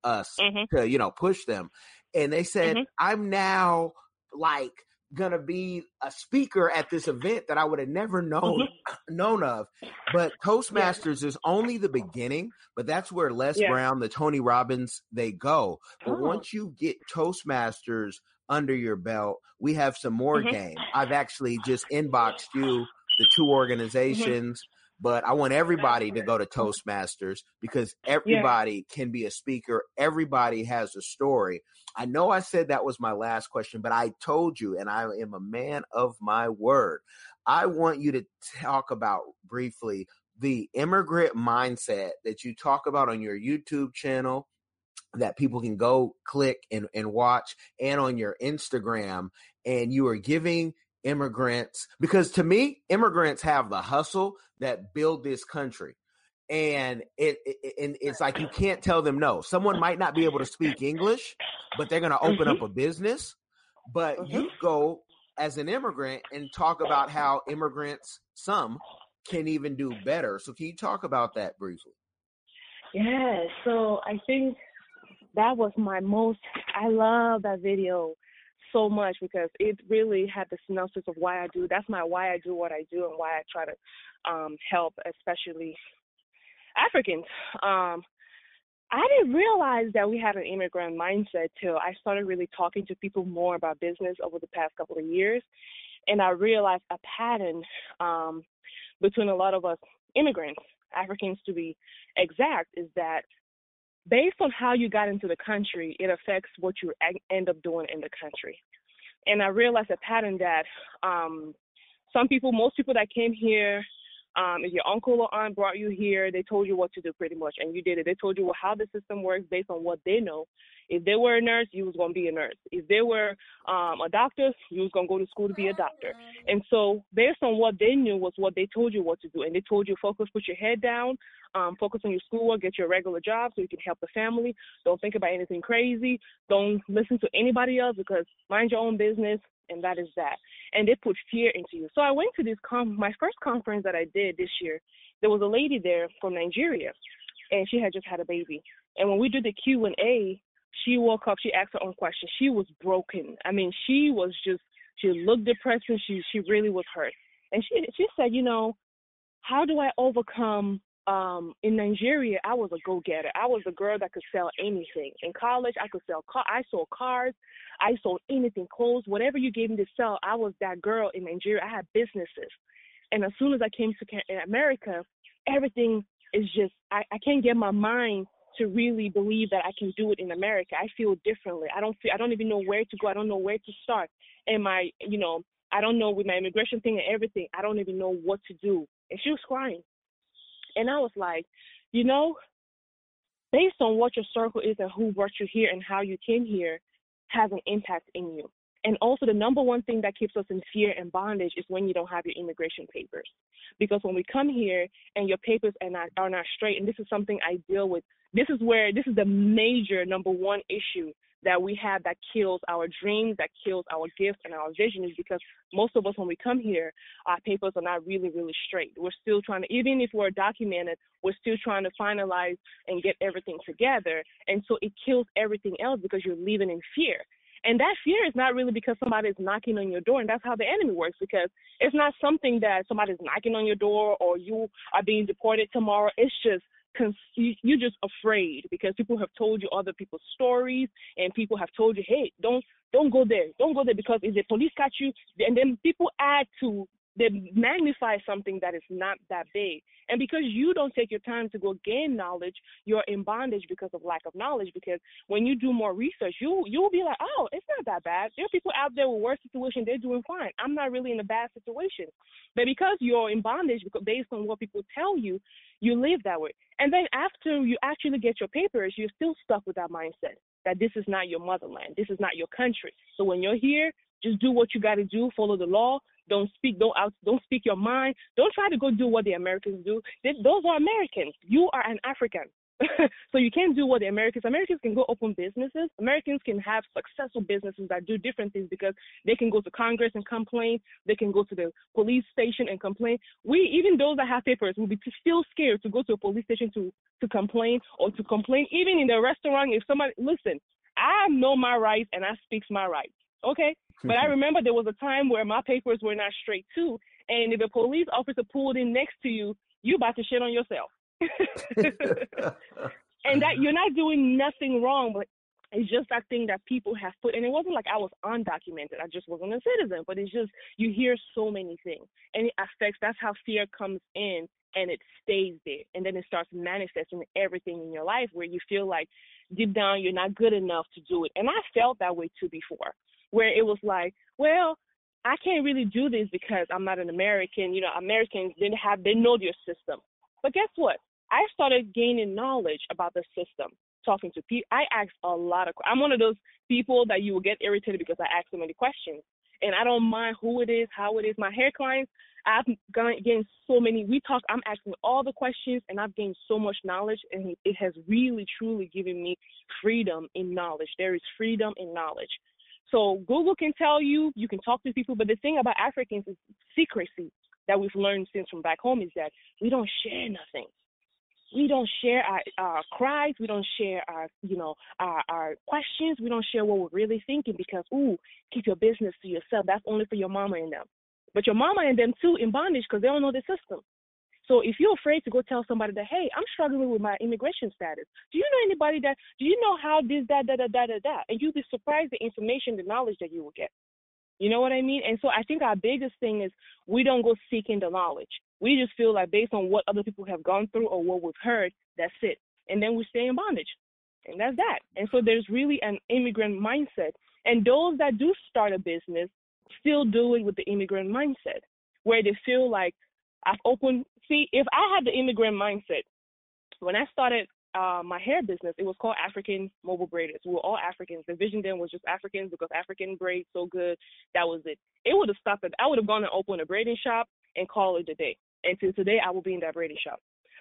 us to you know push them and they said i'm now like gonna be a speaker at this event that i would have never known Mm-hmm. known of but toastmasters is only the beginning but that's where les Yeah. brown the tony robbins they go but Oh. once you get toastmasters under your belt we have some more Mhm. game i've actually just inboxed you the two organizations but I want everybody to go to Toastmasters because everybody yeah. can be a speaker. Everybody has a story. I know I said that was my last question, but I told you, and I am a man of my word. I want you to talk about briefly the immigrant mindset that you talk about on your YouTube channel that people can go click and, and watch and on your Instagram. And you are giving immigrants because to me, immigrants have the hustle that build this country. And it, it and it's like you can't tell them no. Someone might not be able to speak English, but they're gonna open up mm-hmm. a business. But mm-hmm. you go as an immigrant and talk about how immigrants, some can even do better. So can you talk about that briefly? Yeah, so I think that was my most I love that video so much because it really had the synopsis of why I do. That's my why I do what I do and why I try to um, help, especially Africans. Um, I didn't realize that we had an immigrant mindset till I started really talking to people more about business over the past couple of years, and I realized a pattern um, between a lot of us immigrants, Africans to be exact, is that based on how you got into the country, it affects what you end up doing in the country. And I realized a pattern that um, some people, most people that came here, um, if your uncle or aunt brought you here, they told you what to do pretty much, and you did it. They told you how the system works based on what they know. If they were a nurse, you was gonna be a nurse. If they were um, a doctor, you was gonna go to school to be a doctor. And so, based on what they knew, was what they told you what to do. And they told you focus, put your head down, um, focus on your schoolwork, get your regular job so you can help the family. Don't think about anything crazy. Don't listen to anybody else because mind your own business, and that is that. And they put fear into you. So I went to this com- my first conference that I did this year. There was a lady there from Nigeria, and she had just had a baby. And when we did the Q and A, she woke up, she asked her own question. She was broken. I mean, she was just she looked depressed and she she really was hurt. And she she said, you know, how do I overcome um in Nigeria I was a go getter. I was a girl that could sell anything. In college I could sell car I sold cars, I sold anything, clothes, whatever you gave me to sell, I was that girl in Nigeria. I had businesses. And as soon as I came to America, everything is just I, I can't get my mind to really believe that I can do it in America. I feel differently. I don't feel I don't even know where to go. I don't know where to start. And my you know, I don't know with my immigration thing and everything, I don't even know what to do. And she was crying. And I was like, you know, based on what your circle is and who brought you here and how you came here has an impact in you. And also, the number one thing that keeps us in fear and bondage is when you don't have your immigration papers. Because when we come here and your papers are not, are not straight, and this is something I deal with, this is where this is the major number one issue that we have that kills our dreams, that kills our gifts and our vision is because most of us, when we come here, our papers are not really, really straight. We're still trying to, even if we're documented, we're still trying to finalize and get everything together. And so it kills everything else because you're living in fear. And that fear is not really because somebody is knocking on your door, and that's how the enemy works. Because it's not something that somebody's knocking on your door or you are being deported tomorrow. It's just you're just afraid because people have told you other people's stories and people have told you, hey, don't don't go there, don't go there because if the police catch you, and then people add to they magnify something that is not that big. And because you don't take your time to go gain knowledge, you're in bondage because of lack of knowledge. Because when you do more research, you you'll be like, oh, it's not that bad. There are people out there with worse situation, they're doing fine. I'm not really in a bad situation. But because you're in bondage because based on what people tell you, you live that way. And then after you actually get your papers, you're still stuck with that mindset that this is not your motherland, this is not your country. So when you're here, just do what you got to do, follow the law, don't speak. Don't out. Don't speak your mind. Don't try to go do what the Americans do. They, those are Americans. You are an African. so you can't do what the Americans. Americans can go open businesses. Americans can have successful businesses that do different things because they can go to Congress and complain. They can go to the police station and complain. We, even those that have papers, will be still scared to go to a police station to to complain or to complain. Even in the restaurant, if somebody listen, I know my rights and I speak my rights. Okay, but I remember there was a time where my papers were not straight too, and if a police officer pulled in next to you, you about to shit on yourself. and that you're not doing nothing wrong, but it's just that thing that people have put, and it wasn't like I was undocumented. I just wasn't a citizen. But it's just you hear so many things, and it affects. That's how fear comes in and it stays there. And then it starts manifesting everything in your life where you feel like deep down you're not good enough to do it. And I felt that way too before, where it was like, well, I can't really do this because I'm not an American. You know, Americans didn't have they know their system. But guess what? I started gaining knowledge about the system, talking to people. I asked a lot of. I'm one of those people that you will get irritated because I ask so many questions, and I don't mind who it is, how it is. My hair clients, I've gained so many. We talk. I'm asking all the questions, and I've gained so much knowledge, and it has really, truly given me freedom in knowledge. There is freedom in knowledge. So Google can tell you, you can talk to people, but the thing about Africans is secrecy that we've learned since from back home is that we don't share nothing. We don't share our, our cries. We don't share our, you know, our, our questions. We don't share what we're really thinking because, ooh, keep your business to yourself. That's only for your mama and them. But your mama and them too in bondage because they don't know the system. So if you're afraid to go tell somebody that, hey, I'm struggling with my immigration status, do you know anybody that, do you know how this, that, that, that, that, da? And you'll be surprised the information, the knowledge that you will get. You know what I mean? And so I think our biggest thing is we don't go seeking the knowledge. We just feel like based on what other people have gone through or what we've heard, that's it. And then we stay in bondage. And that's that. And so there's really an immigrant mindset. And those that do start a business still do it with the immigrant mindset, where they feel like I've opened see, if I had the immigrant mindset, when I started uh, my hair business, it was called African Mobile Braiders. We were all Africans. The vision then was just Africans because African braids so good. That was it. It would have stopped it. I would have gone and opened a braiding shop and call it a day. And to today, I will be in that braiding shop.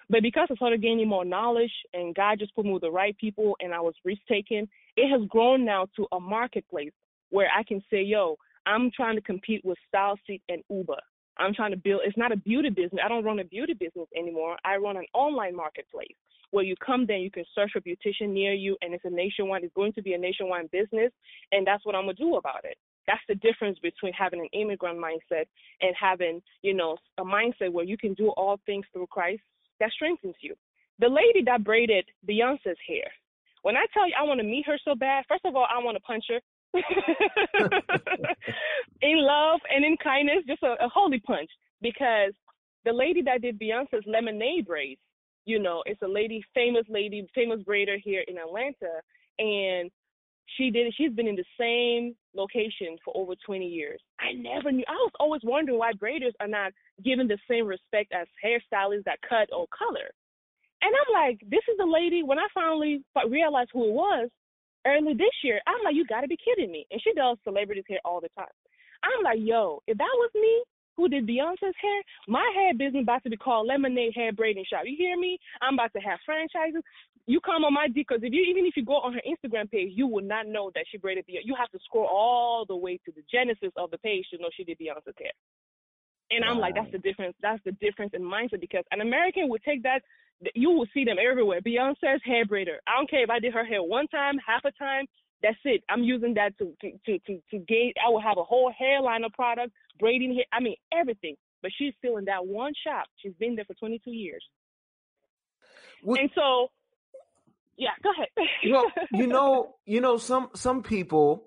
But because I started gaining more knowledge and God just put me with the right people and I was risk taking, it has grown now to a marketplace where I can say, yo, I'm trying to compete with StyleSeat and Uber. I'm trying to build, it's not a beauty business. I don't run a beauty business anymore. I run an online marketplace where you come there, you can search for beautician near you, and it's a nationwide, it's going to be a nationwide business. And that's what I'm going to do about it. That's the difference between having an immigrant mindset and having, you know, a mindset where you can do all things through Christ that strengthens you. The lady that braided Beyonce's hair, when I tell you I want to meet her so bad, first of all, I want to punch her in love and in kindness, just a, a holy punch. Because the lady that did Beyonce's lemonade braids, you know, it's a lady, famous lady, famous braider here in Atlanta, and she did. She's been in the same location for over 20 years. I never knew. I was always wondering why braiders are not given the same respect as hairstylists that cut or color. And I'm like, this is the lady. When I finally realized who it was, early this year. I'm like, you got to be kidding me. And she does celebrities hair all the time. I'm like, yo, if that was me who did Beyonce's hair, my hair business about to be called Lemonade Hair Braiding Shop. You hear me? I'm about to have franchises. You come on my D because if you even if you go on her Instagram page, you will not know that she braided Beyonce. You have to scroll all the way to the genesis of the page to know she did Beyonce's hair. And I'm like, that's the difference. That's the difference in mindset because an American would take that you will see them everywhere. Beyonce's hair braider. I don't care if I did her hair one time, half a time. That's it. I'm using that to to to to, to gain. I will have a whole hairline of product, braiding hair. I mean everything. But she's still in that one shop. She's been there for 22 years. What, and so, yeah, go ahead. well, you know, you know, some some people,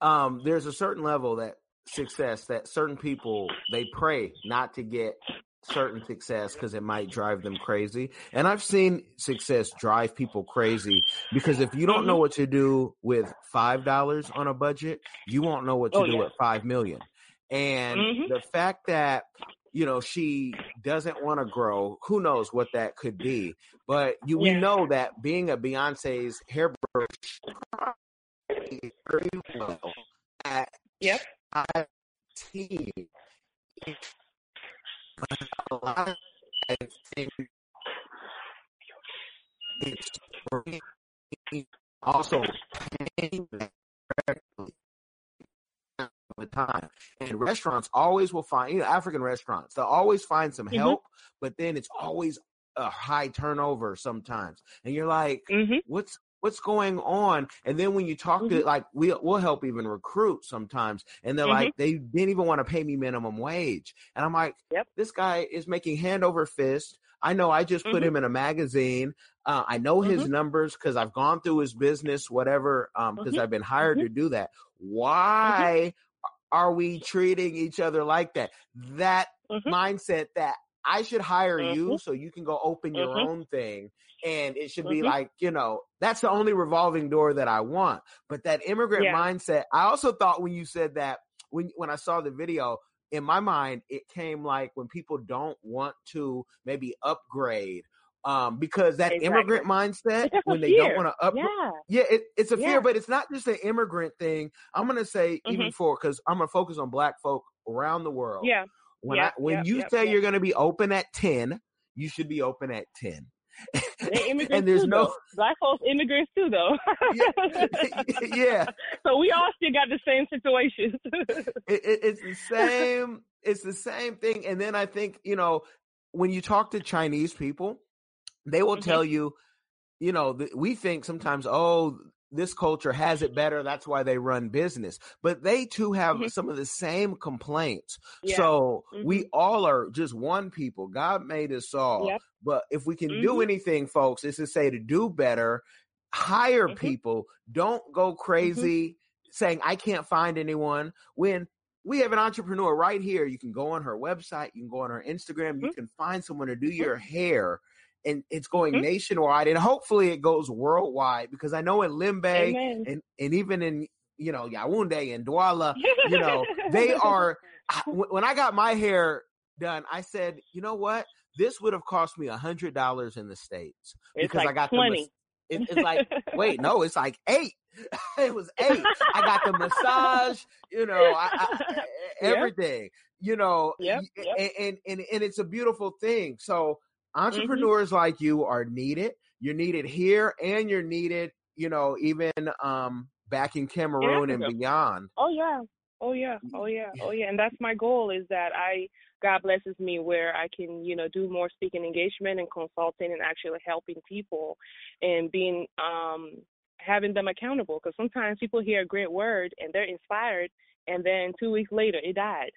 um, there's a certain level that success that certain people they pray not to get certain success because it might drive them crazy. And I've seen success drive people crazy because if you don't know mm-hmm. what to do with five dollars on a budget, you won't know what to oh, do yeah. with five million. And mm-hmm. the fact that you know she doesn't want to grow, who knows what that could be. But you yeah. we know that being a Beyonce's hairbrush very well at yep. Lot of I think it's also paying correctly the time. And restaurants always will find, you know, African restaurants, they'll always find some mm-hmm. help, mm-hmm. but then it's always a high turnover sometimes. And you're like, mm-hmm. what's what's going on? And then when you talk mm-hmm. to like we we'll help even recruit sometimes, and they're mm-hmm. like they didn't even want to pay me minimum wage, and I'm like, yep. this guy is making hand over fist. I know I just put mm-hmm. him in a magazine. Uh, I know his mm-hmm. numbers because I've gone through his business, whatever, because um, I've been hired mm-hmm. to do that. Why are we treating each other like that? That mindset that I should hire you so you can go open your own thing. And it should be Mhm. like, you know, that's the only revolving door that I want. But that immigrant Yeah. mindset, I also thought when you said that, when when I saw the video, in my mind, it came like when people don't want to maybe upgrade. Um, because that Exactly. immigrant mindset, It's just a when they don't want to upgrade, Yeah. yeah, it, it's a fear, Yeah. but it's not just an immigrant thing. I'm gonna say even Mhm. for because I'm gonna focus on Black folk around the world. Yeah. When Yep, I when yep, you yep, say you're gonna be open at ten, you should be open at ten. They immigrants and there's too, no though. Black folks immigrants too, though. yeah. So we all still got the same situation. it, it, it's the same it's the same thing and then i think you know when you talk to chinese people they will Mhm. tell you you know we think sometimes oh this culture has it better that's why they run business but they too have Mhm. some of the same complaints Yeah. so Mhm. we all are just one people god made us all Yep. but if we can do Mhm. anything folks is to say to do better hire Mhm. people don't go crazy saying i can't find anyone when we have an entrepreneur right here you can go on her website you can go on her instagram you Mhm. can find someone to do your hair and it's going Mhm. nationwide and hopefully it goes worldwide because i know in limbe Amen. and, and even in you know yaounde and douala you know they are when i got my hair done i said you know what this would have cost me a hundred dollars in the states It's because like i got the twenty. mas- it, it's like wait no it's like eight it was eight i got the massage you know I, I, Yep. everything you know Yep, yep. and and and it's a beautiful thing so Mm-hmm. entrepreneurs like you are needed you're needed here and you're needed you know even um back in cameroon and beyond Oh yeah. Oh yeah. Oh yeah. Oh yeah. And that's my goal is that I God blesses me where I can, you know, do more speaking engagement and consulting and actually helping people and being um having them accountable because sometimes people hear a great word and they're inspired and then 2 weeks later it died.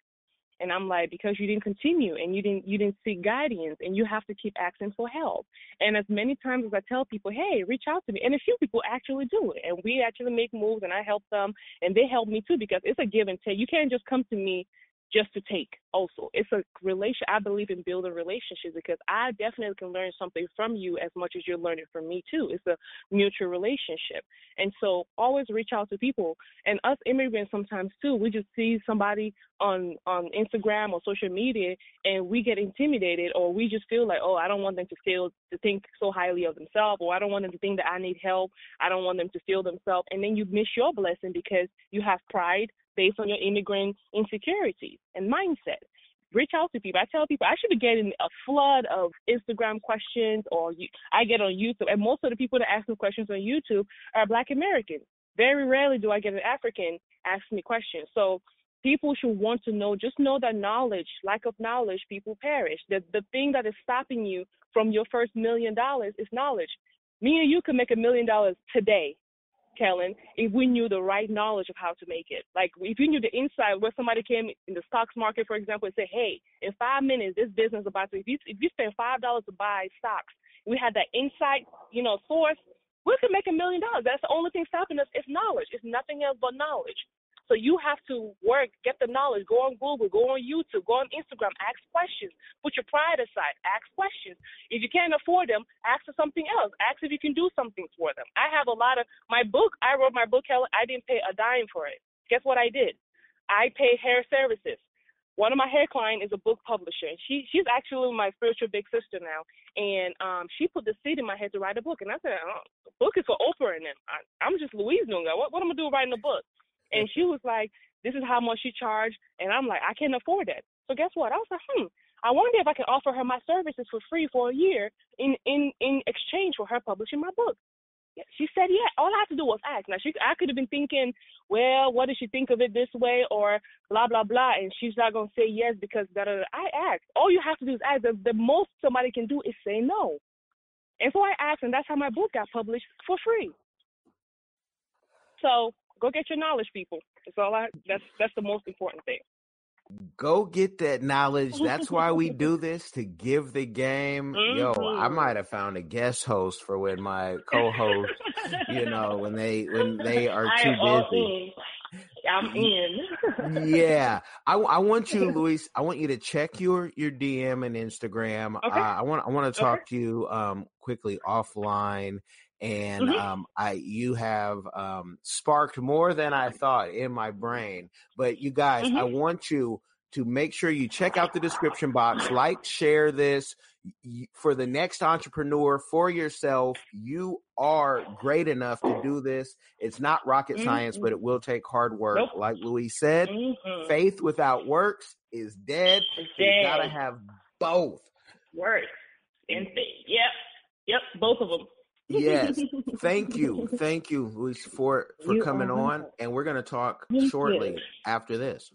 And I'm like because you didn't continue and you didn't you didn't seek guidance and you have to keep asking for help. And as many times as I tell people, "Hey, reach out to me." And a few people actually do it and we actually make moves and I help them and they help me too because it's a give and take. You can't just come to me just to take. Also, it's a relation. I believe in building relationships because I definitely can learn something from you as much as you're learning from me too. It's a mutual relationship, and so always reach out to people. And us immigrants sometimes too, we just see somebody on on Instagram or social media and we get intimidated or we just feel like, oh, I don't want them to feel to think so highly of themselves or I don't want them to think that I need help. I don't want them to feel themselves. And then you miss your blessing because you have pride based on your immigrant insecurities and mindset. Reach out to people. I tell people I should be getting a flood of Instagram questions, or you, I get on YouTube, and most of the people that ask me questions on YouTube are Black Americans. Very rarely do I get an African ask me questions. So people should want to know. Just know that knowledge, lack of knowledge, people perish. The the thing that is stopping you from your first million dollars is knowledge. Me and you can make a million dollars today Kellen, if we knew the right knowledge of how to make it. Like if you knew the inside where somebody came in the stocks market, for example, and say, hey, in five minutes, this business is about to, if you, if you spend $5 to buy stocks, we had that insight, you know, source, we could make a million dollars. That's the only thing stopping us is knowledge. It's nothing else but knowledge. So you have to work, get the knowledge, go on Google, go on YouTube, go on Instagram, ask questions, put your pride aside, ask questions. If you can't afford them, ask for something else. Ask if you can do something for them. I have a lot of my book. I wrote my book, Kellen. I didn't pay a dime for it. Guess what I did? I pay hair services. One of my hair clients is a book publisher, she she's actually my spiritual big sister now. And um, she put the seed in my head to write a book, and I said, oh, book is for Oprah and them. I, I'm just Louise Nunga. What what am I gonna do writing a book? And she was like, this is how much she charged. And I'm like, I can't afford that. So guess what? I was like, hmm, I wonder if I can offer her my services for free for a year in, in, in exchange for her publishing my book. She said, yeah. All I have to do was ask. Now, she, I could have been thinking, well, what does she think of it this way or blah, blah, blah. And she's not going to say yes because da, da, da. I asked. All you have to do is ask. The, the most somebody can do is say no. And so I asked, and that's how my book got published for free. So go get your knowledge, people. That's all I. That's that's the most important thing. Go get that knowledge. That's why we do this to give the game. Yo, I Mhm. might have found a guest host for when my co-host, you know, when they when they are too busy. I'm in. yeah, I, I want you, Louise. I want you to check your your DM and Instagram. Okay. Uh, I want I want to talk Okay. to you um, quickly offline. And Mhm. um, I, you have um, sparked more than I thought in my brain. But you guys, I want you to make sure you check out the description box, like, share this for the next entrepreneur for yourself. You are great enough to do this. It's not rocket science, Mhm. but it will take hard work. Nope. Like Louise said, Mhm. faith without works is dead. It's you gotta have both. Works and faith. Yep. Yep. Both of them. Yes. Thank you. Thank you, Louise, for for You coming are on. And we're gonna talk Thank shortly you. after this.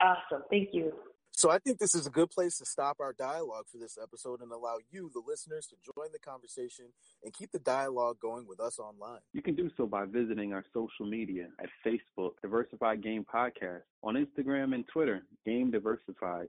Awesome. Thank you. So I think this is a good place to stop our dialogue for this episode and allow you, the listeners, to join the conversation and keep the dialogue going with us online. You can do so by visiting our social media at Facebook, Diversified Game Podcast, on Instagram and Twitter, Game Diversified,